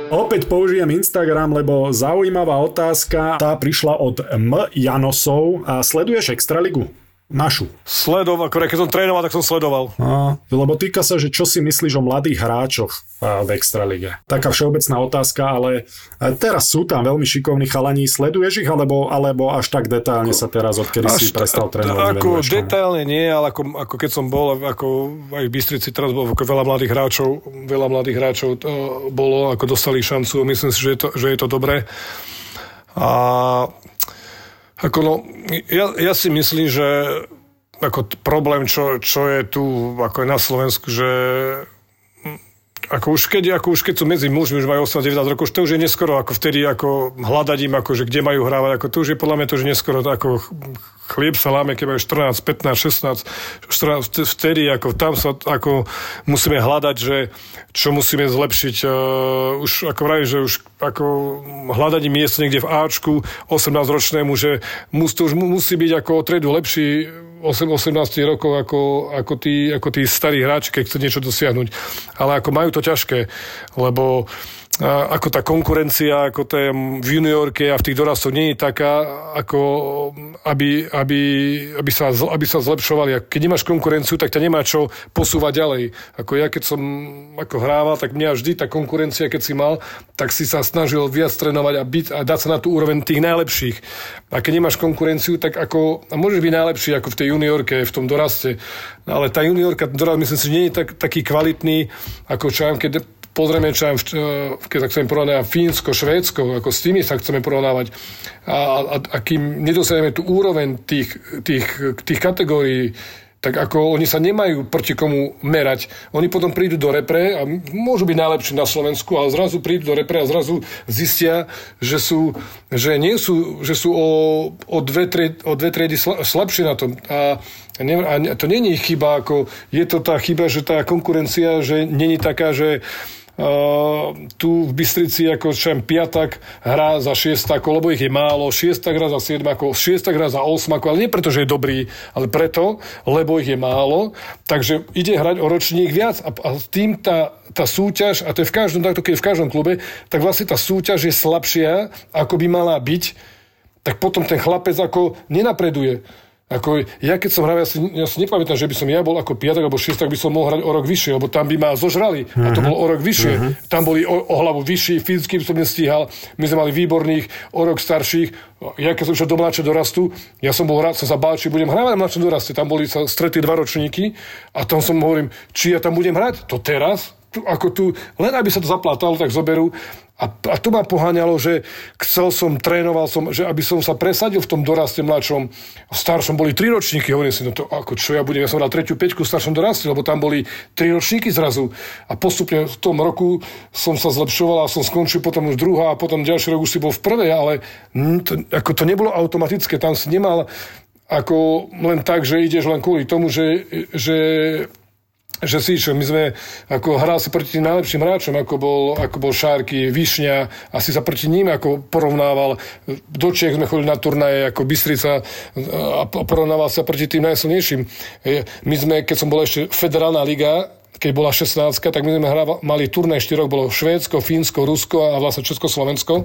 Opäť použijem Instagram, lebo zaujímavá otázka. Tá prišla od M. Janosov. A sleduješ Extraligu? Našu. Sledoval, keď som trénoval, tak som sledoval. A, lebo týka sa, že čo si myslíš o mladých hráčoch v Extralige. Taká všeobecná otázka, ale teraz sú tam veľmi šikovní chalani. Sleduješ ich, alebo, alebo až tak detálne sa teraz, odkedy si prestal trénovať? Ako detailne nie, ale ako, ako keď som bol, ako aj v Bystrici teraz bolo ako veľa mladých hráčov, veľa mladých hráčov to bolo, ako dostali šancu, myslím si, že je to, že je to dobré. A ako no, ja, ja si myslím, že ako problém, čo, čo je tu ako je na Slovensku, že ako už keď, ako už keď sú medzi mužmi, už majú 8-19 rokov, už to už je neskoro, ako vtedy ako hľadať im, ako, že kde majú hrávať, ako to už je podľa mňa to už neskoro, ako ch- chlieb sa láme, keď majú 14, 15, 16, 14, vt- vtedy ako tam sa ako musíme hľadať, že čo musíme zlepšiť, uh, už ako vraví, že už ako hľadať miesto niekde v Ačku 18-ročnému, že mus, to už mu- musí byť ako o tredu lepší 8, 18 rokov ako, ako, tí, ako tí starí hráči, keď chce niečo dosiahnuť. Ale ako majú to ťažké, lebo ako tá konkurencia, ako je v juniorke a v tých dorastoch nie je taká, ako aby, aby, aby, sa, aby sa zlepšovali. A keď nemáš konkurenciu, tak ťa nemá čo posúvať ďalej. Ako ja, keď som ako hrával, tak mňa vždy tá konkurencia, keď si mal, tak si sa snažil viac trénovať a, byť, a dať sa na tú úroveň tých najlepších. A keď nemáš konkurenciu, tak ako, a môžeš byť najlepší ako v tej juniorke, v tom doraste. Ale tá juniorka, dorast, myslím si, že nie je tak, taký kvalitný, ako čo keď pozrieme, čo viem, v- keď sa chceme porovnávať Fínsko, Švédsko, ako s tými sa chceme porovnávať. A, a, a kým nedosiahneme tú úroveň tých, tých, tých kategórií, tak ako oni sa nemajú proti komu merať. Oni potom prídu do repre a môžu byť najlepší na Slovensku, ale zrazu prídu do repre a zrazu zistia, že sú, že nie sú, že sú o, o, dve, o dve triedy sla- slabšie na tom. A, a to je ich chyba, ako je to tá chyba, že tá konkurencia, že není taká, že tu v Bystrici ako čo viem, piatak hrá za šiestakov, lebo ich je málo, šiestak hrá za siedmakov, šiestak hrá za osmakov, ale nie preto, že je dobrý, ale preto, lebo ich je málo, takže ide hrať o ročník viac a, a tým tá, tá súťaž, a to je v každom, takto keď je v každom klube, tak vlastne tá súťaž je slabšia, ako by mala byť, tak potom ten chlapec ako nenapreduje. Ako, ja keď som hral, ja si, ja si nepamätám, že by som ja bol ako piatok alebo šiestok, by som mohol hrať o rok vyššie, lebo tam by ma zožrali. A to bolo o rok vyššie. Tam boli o, o hlavu vyšší, fyzicky by som nestíhal. My sme mali výborných, o rok starších. Ja keď som išiel do mladšie dorastu, ja som bol rád, som sa bál, či budem hrávať na mladšom doraste. Tam boli sa stretli dva ročníky a tam som hovorím, či ja tam budem hrať. To teraz? Tu, ako tu, len aby sa to zaplatalo, tak zoberú. A, a to ma poháňalo, že chcel som, trénoval som, že aby som sa presadil v tom doraste mladšom. V staršom boli tri ročníky, hovorím si, no to ako čo ja budem, ja som dal tretiu peťku v staršom doraste, lebo tam boli tri ročníky zrazu. A postupne v tom roku som sa zlepšoval a som skončil potom už druhá a potom ďalší rok už si bol v prvej, ale to, ako to nebolo automatické, tam si nemal ako len tak, že ideš len kvôli tomu, že, že že si išiel, my sme ako hral si proti tým najlepším hráčom, ako bol, ako bol Šárky, Višňa, asi sa proti ním ako porovnával. Do Čech sme chodili na turnaje ako Bystrica a porovnával sa proti tým najsilnejším. My sme, keď som bol ešte federálna liga, keď bola 16, tak my sme hrávali, mali turnaj 4 bolo Švédsko, Fínsko, Rusko a vlastne Československo.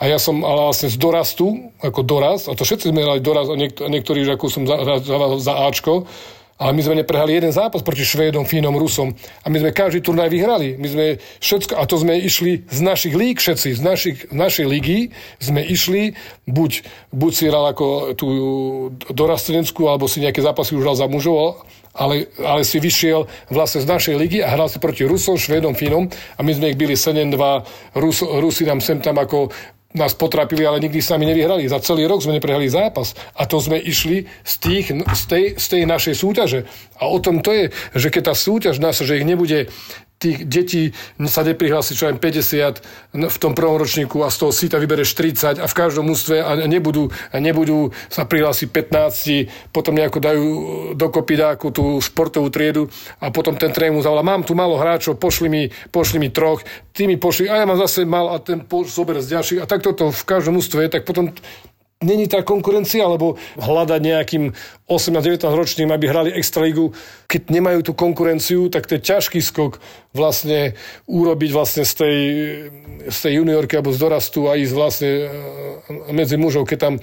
A ja som ale vlastne z dorastu, ako dorast, a to všetci sme hrali dorast, a niek- niektorí, ako som za, za, za Ačko, ale my sme neprehali jeden zápas proti Švédom, Fínom, Rusom. A my sme každý turnaj vyhrali. My sme všetko, a to sme išli z našich líg všetci, z, našich, z našej ligy sme išli, buď, buď si hral ako tú dorastenecku, alebo si nejaké zápasy už hral za mužov, ale, ale si vyšiel vlastne z našej ligy a hral si proti Rusom, Švédom, Fínom a my sme ich byli 7-2, Rus, Rusi nám sem tam ako nás potrapili, ale nikdy s nami nevyhrali. Za celý rok sme neprehrali zápas. A to sme išli z, tých, z, tej, z tej našej súťaže. A o tom to je, že keď tá súťaž nás, že ich nebude tých detí sa neprihlási čo aj 50 v tom prvom ročníku a z toho síta vybereš 30 a v každom ústve a nebudú, a nebudú sa prihlásiť 15, potom nejako dajú dokopy dáku tú športovú triedu a potom ten tréning mu zavolá, mám tu málo hráčov, pošli mi, pošli mi troch, ty mi pošli, a ja mám zase mal a ten zober z ďalších. A takto to v každom ústve tak potom není tá konkurencia, alebo hľadať nejakým 18-19 ročným, aby hrali extraligu, keď nemajú tú konkurenciu, tak to je ťažký skok vlastne urobiť vlastne z tej, z tej juniorky alebo z dorastu a ísť vlastne e, medzi mužov, keď tam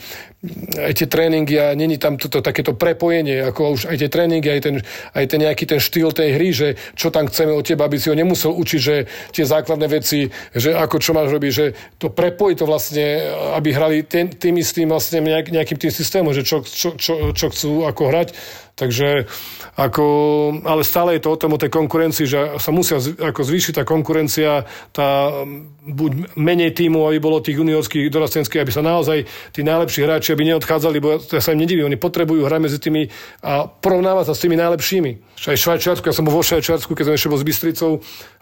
aj tie tréningy a není tam toto takéto prepojenie, ako už aj tie tréningy, aj ten, aj ten nejaký ten štýl tej hry, že čo tam chceme od teba, aby si ho nemusel učiť, že tie základné veci, že ako čo máš robiť, že to prepojí to vlastne, aby hrali tým, tým istým vlastne nejak, nejakým tým systémom, že čo, čo, čo, čo chcú ako hrať. Takže ako, ale stále je to o tom, o tej konkurencii, že sa musia ako zvýšiť tá konkurencia, tá, buď menej týmu, aby bolo tých juniorských dorastenských, aby sa naozaj tí najlepší hráči, aby neodchádzali, bo ja sa im nedivím, oni potrebujú hrať medzi tými a porovnávať sa s tými najlepšími. Aj Švajčiarsku, ja som bol vo Švajčiarsku, keď som ešte bol s Bystricou,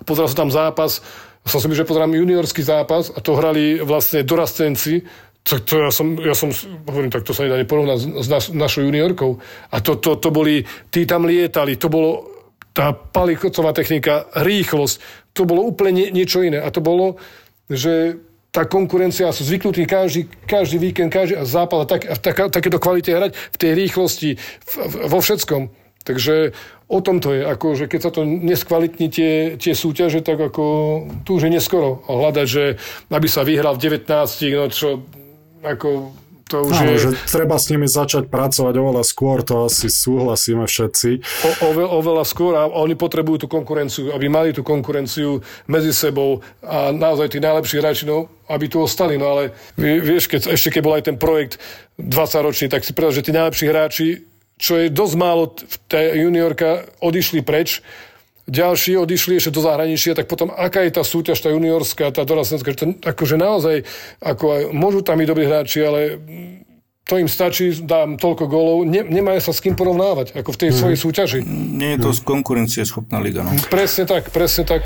pozeral som tam zápas, som si že pozerám juniorský zápas a to hrali vlastne dorastenci, to, to ja, som, ja som, hovorím, tak to sa nedá neporovnať s naš, našou juniorkou. A to, to, to boli, tí tam lietali, to bolo tá palicocová technika, rýchlosť, to bolo úplne nie, niečo iné. A to bolo, že tá konkurencia, sú zvyknutí každý, každý víkend, každý západ a, tak, tak, takéto kvalite hrať v tej rýchlosti, v, v, vo všetkom. Takže o tom to je, ako, že keď sa to neskvalitní tie, tie súťaže, tak ako tu už je neskoro hľadať, že aby sa vyhral v 19, no čo ako to už Áno, je... že treba s nimi začať pracovať oveľa skôr, to asi súhlasíme všetci. O, ove, oveľa skôr a oni potrebujú tú konkurenciu, aby mali tú konkurenciu medzi sebou a naozaj tí najlepší hráči, no, aby tu ostali. No ale vieš, keď, ešte keď bol aj ten projekt 20-ročný, tak si povedal, že tí najlepší hráči, čo je dosť málo, tá juniorka odišli preč, ďalší odišli ešte do zahraničia, tak potom aká je tá súťaž, tá juniorská, tá dorastenská, že to, akože naozaj, ako aj, môžu tam byť dobrí hráči, ale to im stačí, dám toľko gólov, ne, nemajú sa s kým porovnávať, ako v tej hmm. svojej súťaži. Nie je to konkurencie schopná liga, no. Presne tak, presne tak.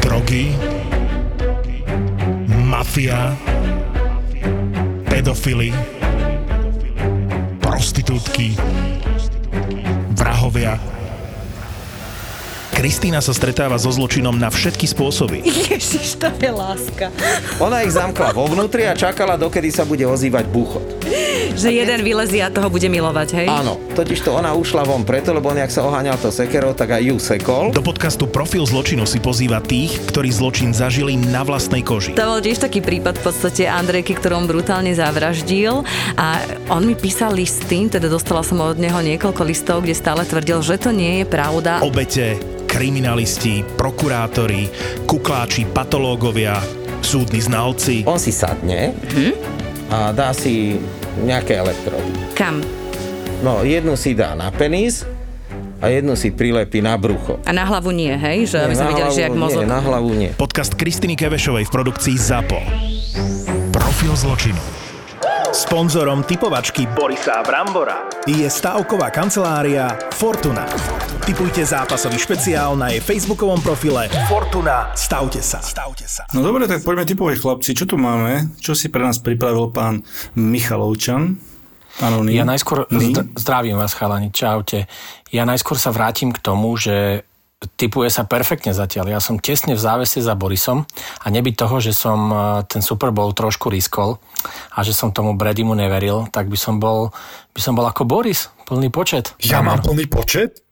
Drogy, mafia, pedofily, prostitútky, vrahovia. Kristýna sa stretáva so zločinom na všetky spôsoby. Ježiš, to je láska. Ona ich zamkla vo vnútri a čakala, dokedy sa bude ozývať buchot. Že jeden vylezie a toho bude milovať, hej? Áno, totiž to ona ušla von preto, lebo on, jak sa oháňal to sekero, tak aj ju sekol. Do podcastu Profil zločinu si pozýva tých, ktorí zločin zažili na vlastnej koži. To bol tiež taký prípad v podstate Andrejky, ktorom brutálne zavraždil a on mi písal listy, teda dostala som od neho niekoľko listov, kde stále tvrdil, že to nie je pravda. Obete, kriminalisti, prokurátori, kukláči, patológovia, súdni znalci. On si sadne a dá si nejaké elektrody. Kam? No, jednu si dá na penis a jednu si prilepí na brucho. A na hlavu nie, hej? Že aby sme na videli, že jak hlavu, mozog. nie, na hlavu nie. Podcast Kristiny Kevešovej v produkcii ZAPO. Profil zločinu. Sponzorom typovačky Borisa Brambora je stavková kancelária Fortuna. Typujte zápasový špeciál na jej facebookovom profile Fortuna. Stavte sa. Stavte sa. No dobre, tak poďme typovať chlapci, čo tu máme? Čo si pre nás pripravil pán Michalovčan? Áno. Ja najskôr, zd- zdravím vás chalani, čaute. Ja najskôr sa vrátim k tomu, že typuje sa perfektne zatiaľ. Ja som tesne v závese za Borisom a nebyť toho, že som eh, ten Super Bowl trošku riskol a že som tomu Bradymu neveril, tak by som bol, by som bol ako Boris, plný počet. Ja mám plný počet?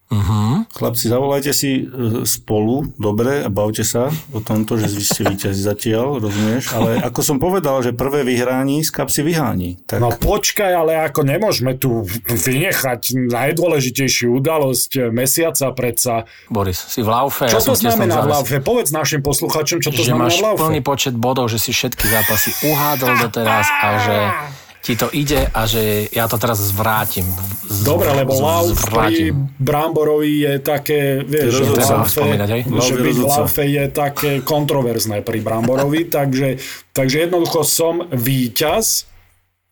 Chlapci, zavolajte si e, spolu, dobre, a bavte sa o tomto, že vy ste víťazi zatiaľ, rozumieš? Ale ako som povedal, že prvé vyhrání z kapsy vyhání. Tak No počkaj, ale ako nemôžeme tu vynechať najdôležitejšiu udalosť mesiaca predsa. Boris, si v laufe. Čo ja to znamená v laufe? Povedz našim posluchačom, čo to že znamená máš v laufe. plný počet bodov, že si všetky zápasy uhádol doteraz a že ti to ide a že ja to teraz zvrátim. Z- Dobre, lebo lauf pri. Bramborovi je také, vieš, že laufe, že byť laufe je také kontroverzné pri Bramborovi, takže, takže jednoducho som víťaz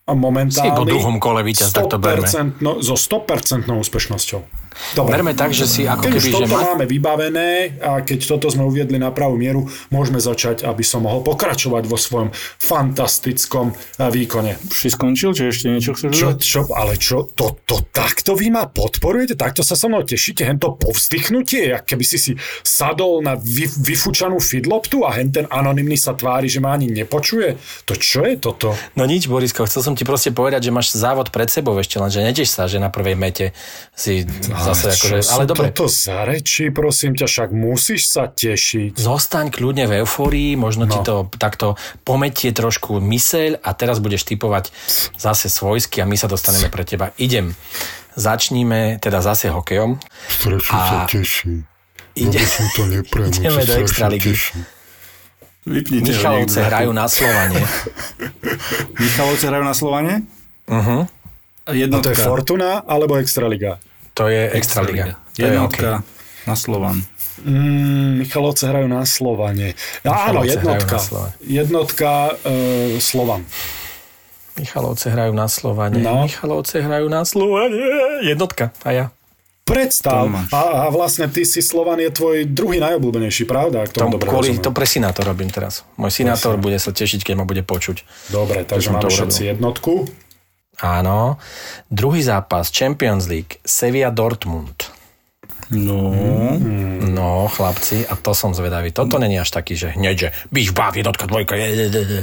a momentálny. Si po druhom kole víťaz, tak to berme. 100% no, so 100% úspešnosťou. Dobre. Berme tak, že si ako Keď keby, že toto ma... máme vybavené a keď toto sme uviedli na pravú mieru, môžeme začať, aby som mohol pokračovať vo svojom fantastickom eh, výkone. si skončil, či ešte niečo chceš Čo, čo, ale čo, to, to takto vy ma podporujete? Takto sa so mnou tešíte? Hento povzdychnutie? Jak keby si si sadol na vy, vyfúčanú fidloptu a hen ten anonymný sa tvári, že ma ani nepočuje? To čo je toto? No nič, Borisko, chcel som ti proste povedať, že máš závod pred sebou ešte len, že neteš sa, že na prvej mete si zase akože... Ale dobre, toto za reči, prosím ťa, však musíš sa tešiť. zostaň kľudne v eufórii, možno no. ti to takto pometie trošku myseľ a teraz budeš typovať zase svojsky a my sa dostaneme pre teba. Idem. Začníme teda zase hokejom. Strašne sa teším. Ide, to neprejme, ideme do Extraligy. teším. Vypnite Michalovce hrajú na Slovanie. Michalovce hrajú na Slovane? Uh-huh. A to je Fortuna alebo Extraliga? To je Extraliga. Je Jednotka na Slovan. Mm, Michalovce hrajú na Slovane. Áno, jednotka. Slovane. Jednotka e, Slovan. Michalovce hrajú na Slovane. No. Michalovce hrajú na Slovane. Jednotka. A ja. Predstav. A, a vlastne ty si Slovan je tvoj druhý najobľúbenejší, pravda? Ak To, tomu dobre kvôli, rozumiem. to pre synátor robím teraz. Môj synátor bude sa tešiť, keď ma bude počuť. Dobre, takže máme všetci jednotku. Áno. Druhý zápas, Champions League, Sevilla Dortmund. No, No, chlapci, a to som zvedavý. Toto není až taký, že hneď, že byš, báv, jednotka, dvojka, je, je, je, je.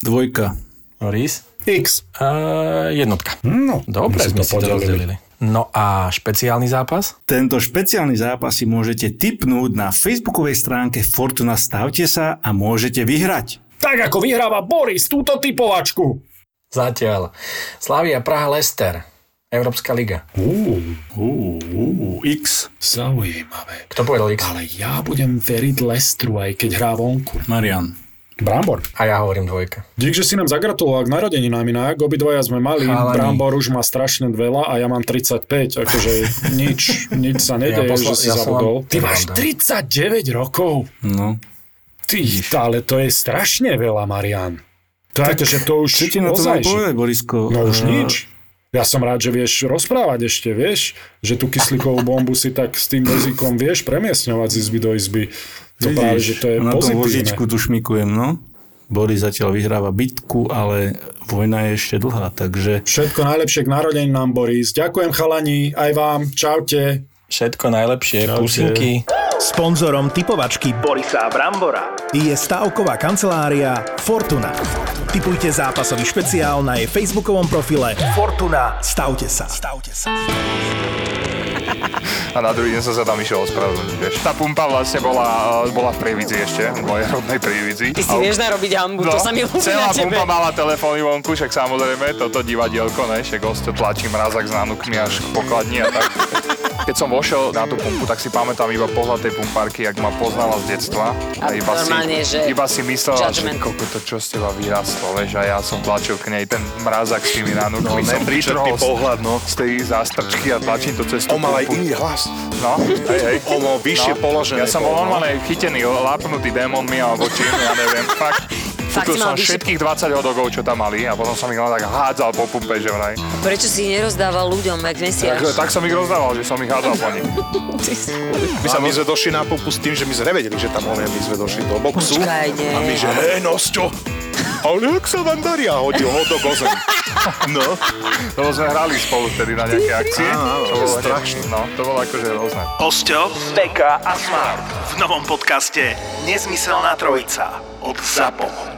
Dvojka. Boris? X. Uh, jednotka. No, Dobre, sme to si to rozdelili. No a špeciálny zápas? Tento špeciálny zápas si môžete tipnúť na facebookovej stránke Fortuna Stavte sa a môžete vyhrať. Tak ako vyhráva Boris túto typovačku. Zatiaľ. Slavia Praha Lester. Európska liga. Uú, Uú, uú, X. zaujímavé. Kto povedal X? Ale ja budem veriť Lestru, aj keď hrá vonku. Marian. Brambor. A ja hovorím dvojka. Dík, že si nám zagratuloval k narodeninám inak. Obidvaja sme mali. Chalani. Brambor už má strašne veľa a ja mám 35. Akože nič, nič sa nedeje, Ja posla- že si ja zabudol. vám- Ty máš Pravda. 39 rokov. No. Ty, ale to je strašne veľa, Marian. To je akože to už Čo ti na to mám povedať, Borisko? No už nič. Ja som rád, že vieš rozprávať ešte, vieš, že tú kyslíkovú bombu si tak s tým vozíkom vieš premiesňovať z izby do izby. To Vidíš, práve, že to je na pozitívne. vozíčku tu šmikujem, no. Boris zatiaľ vyhráva bitku, ale vojna je ešte dlhá, takže Všetko najlepšie k narodeninám, Boris. Ďakujem chalani, aj vám. Čaute. Všetko najlepšie, Čaute. pusinky. Sponzorom typovačky Borisa Brambora je stavková kancelária Fortuna. Typujte zápasový špeciál na jej facebookovom profile Fortuna. Stavte sa. Stavte sa. A na druhý deň som sa tam išiel ospravedlniť, vieš. Tá pumpa vlastne bola, eh, bola v Prievidzi ešte, v mojej rodnej Prievidzi. Ty si vieš narobiť hambu, to sa mi ľúbi No, celá na tebe. pumpa mala telefóny vonku, však samozrejme, toto divadielko, ne, však hosto tlačí mrazak s nánukmi až k pokladni a tak. Keď som vošiel na tú pumpu, tak si pamätám iba pohľad tej pumpárky, jak ma poznala z detstva. A, A iba, si, iba si myslela, judgment. že koko to čo z teba vyrastlo, vieš, a ja som tlačil k nej ten mrazak s tými nánukmi. No, som vytrhol z- pohľad, no. Z tej zástrčky a tlačím to cez tú On mal aj iný hlas. No, hej, hej. Mal vyššie položené. Ja som bol bol, no. normálne chytený, lápnutý démonmi alebo čím, ja neviem, fakt. Fakt Kúpil som vyššie- všetkých 20 hodogov, čo tam mali a potom som ich len tak hádzal po pumpe, že vraj. Prečo si ich nerozdával ľuďom, jak Tak, mesiaš? tak som ich rozdával, že som ich hádzal po nich. My, sa, my sme došli na pupu s tým, že my sme nevedeli, že tam on je, my sme došli do boxu. Počkaj, nie. A my, že hej, Nosťo, Ale jak sa vám darí? A hodil ho do gozem. No. Lebo sme hrali spolu vtedy na nejaké akcie. Áno, áno, to bolo strašné. No, to bolo akože rôzne. Osťo, Beka a Smart v novom podcaste Nezmyselná trojica od ZAPO.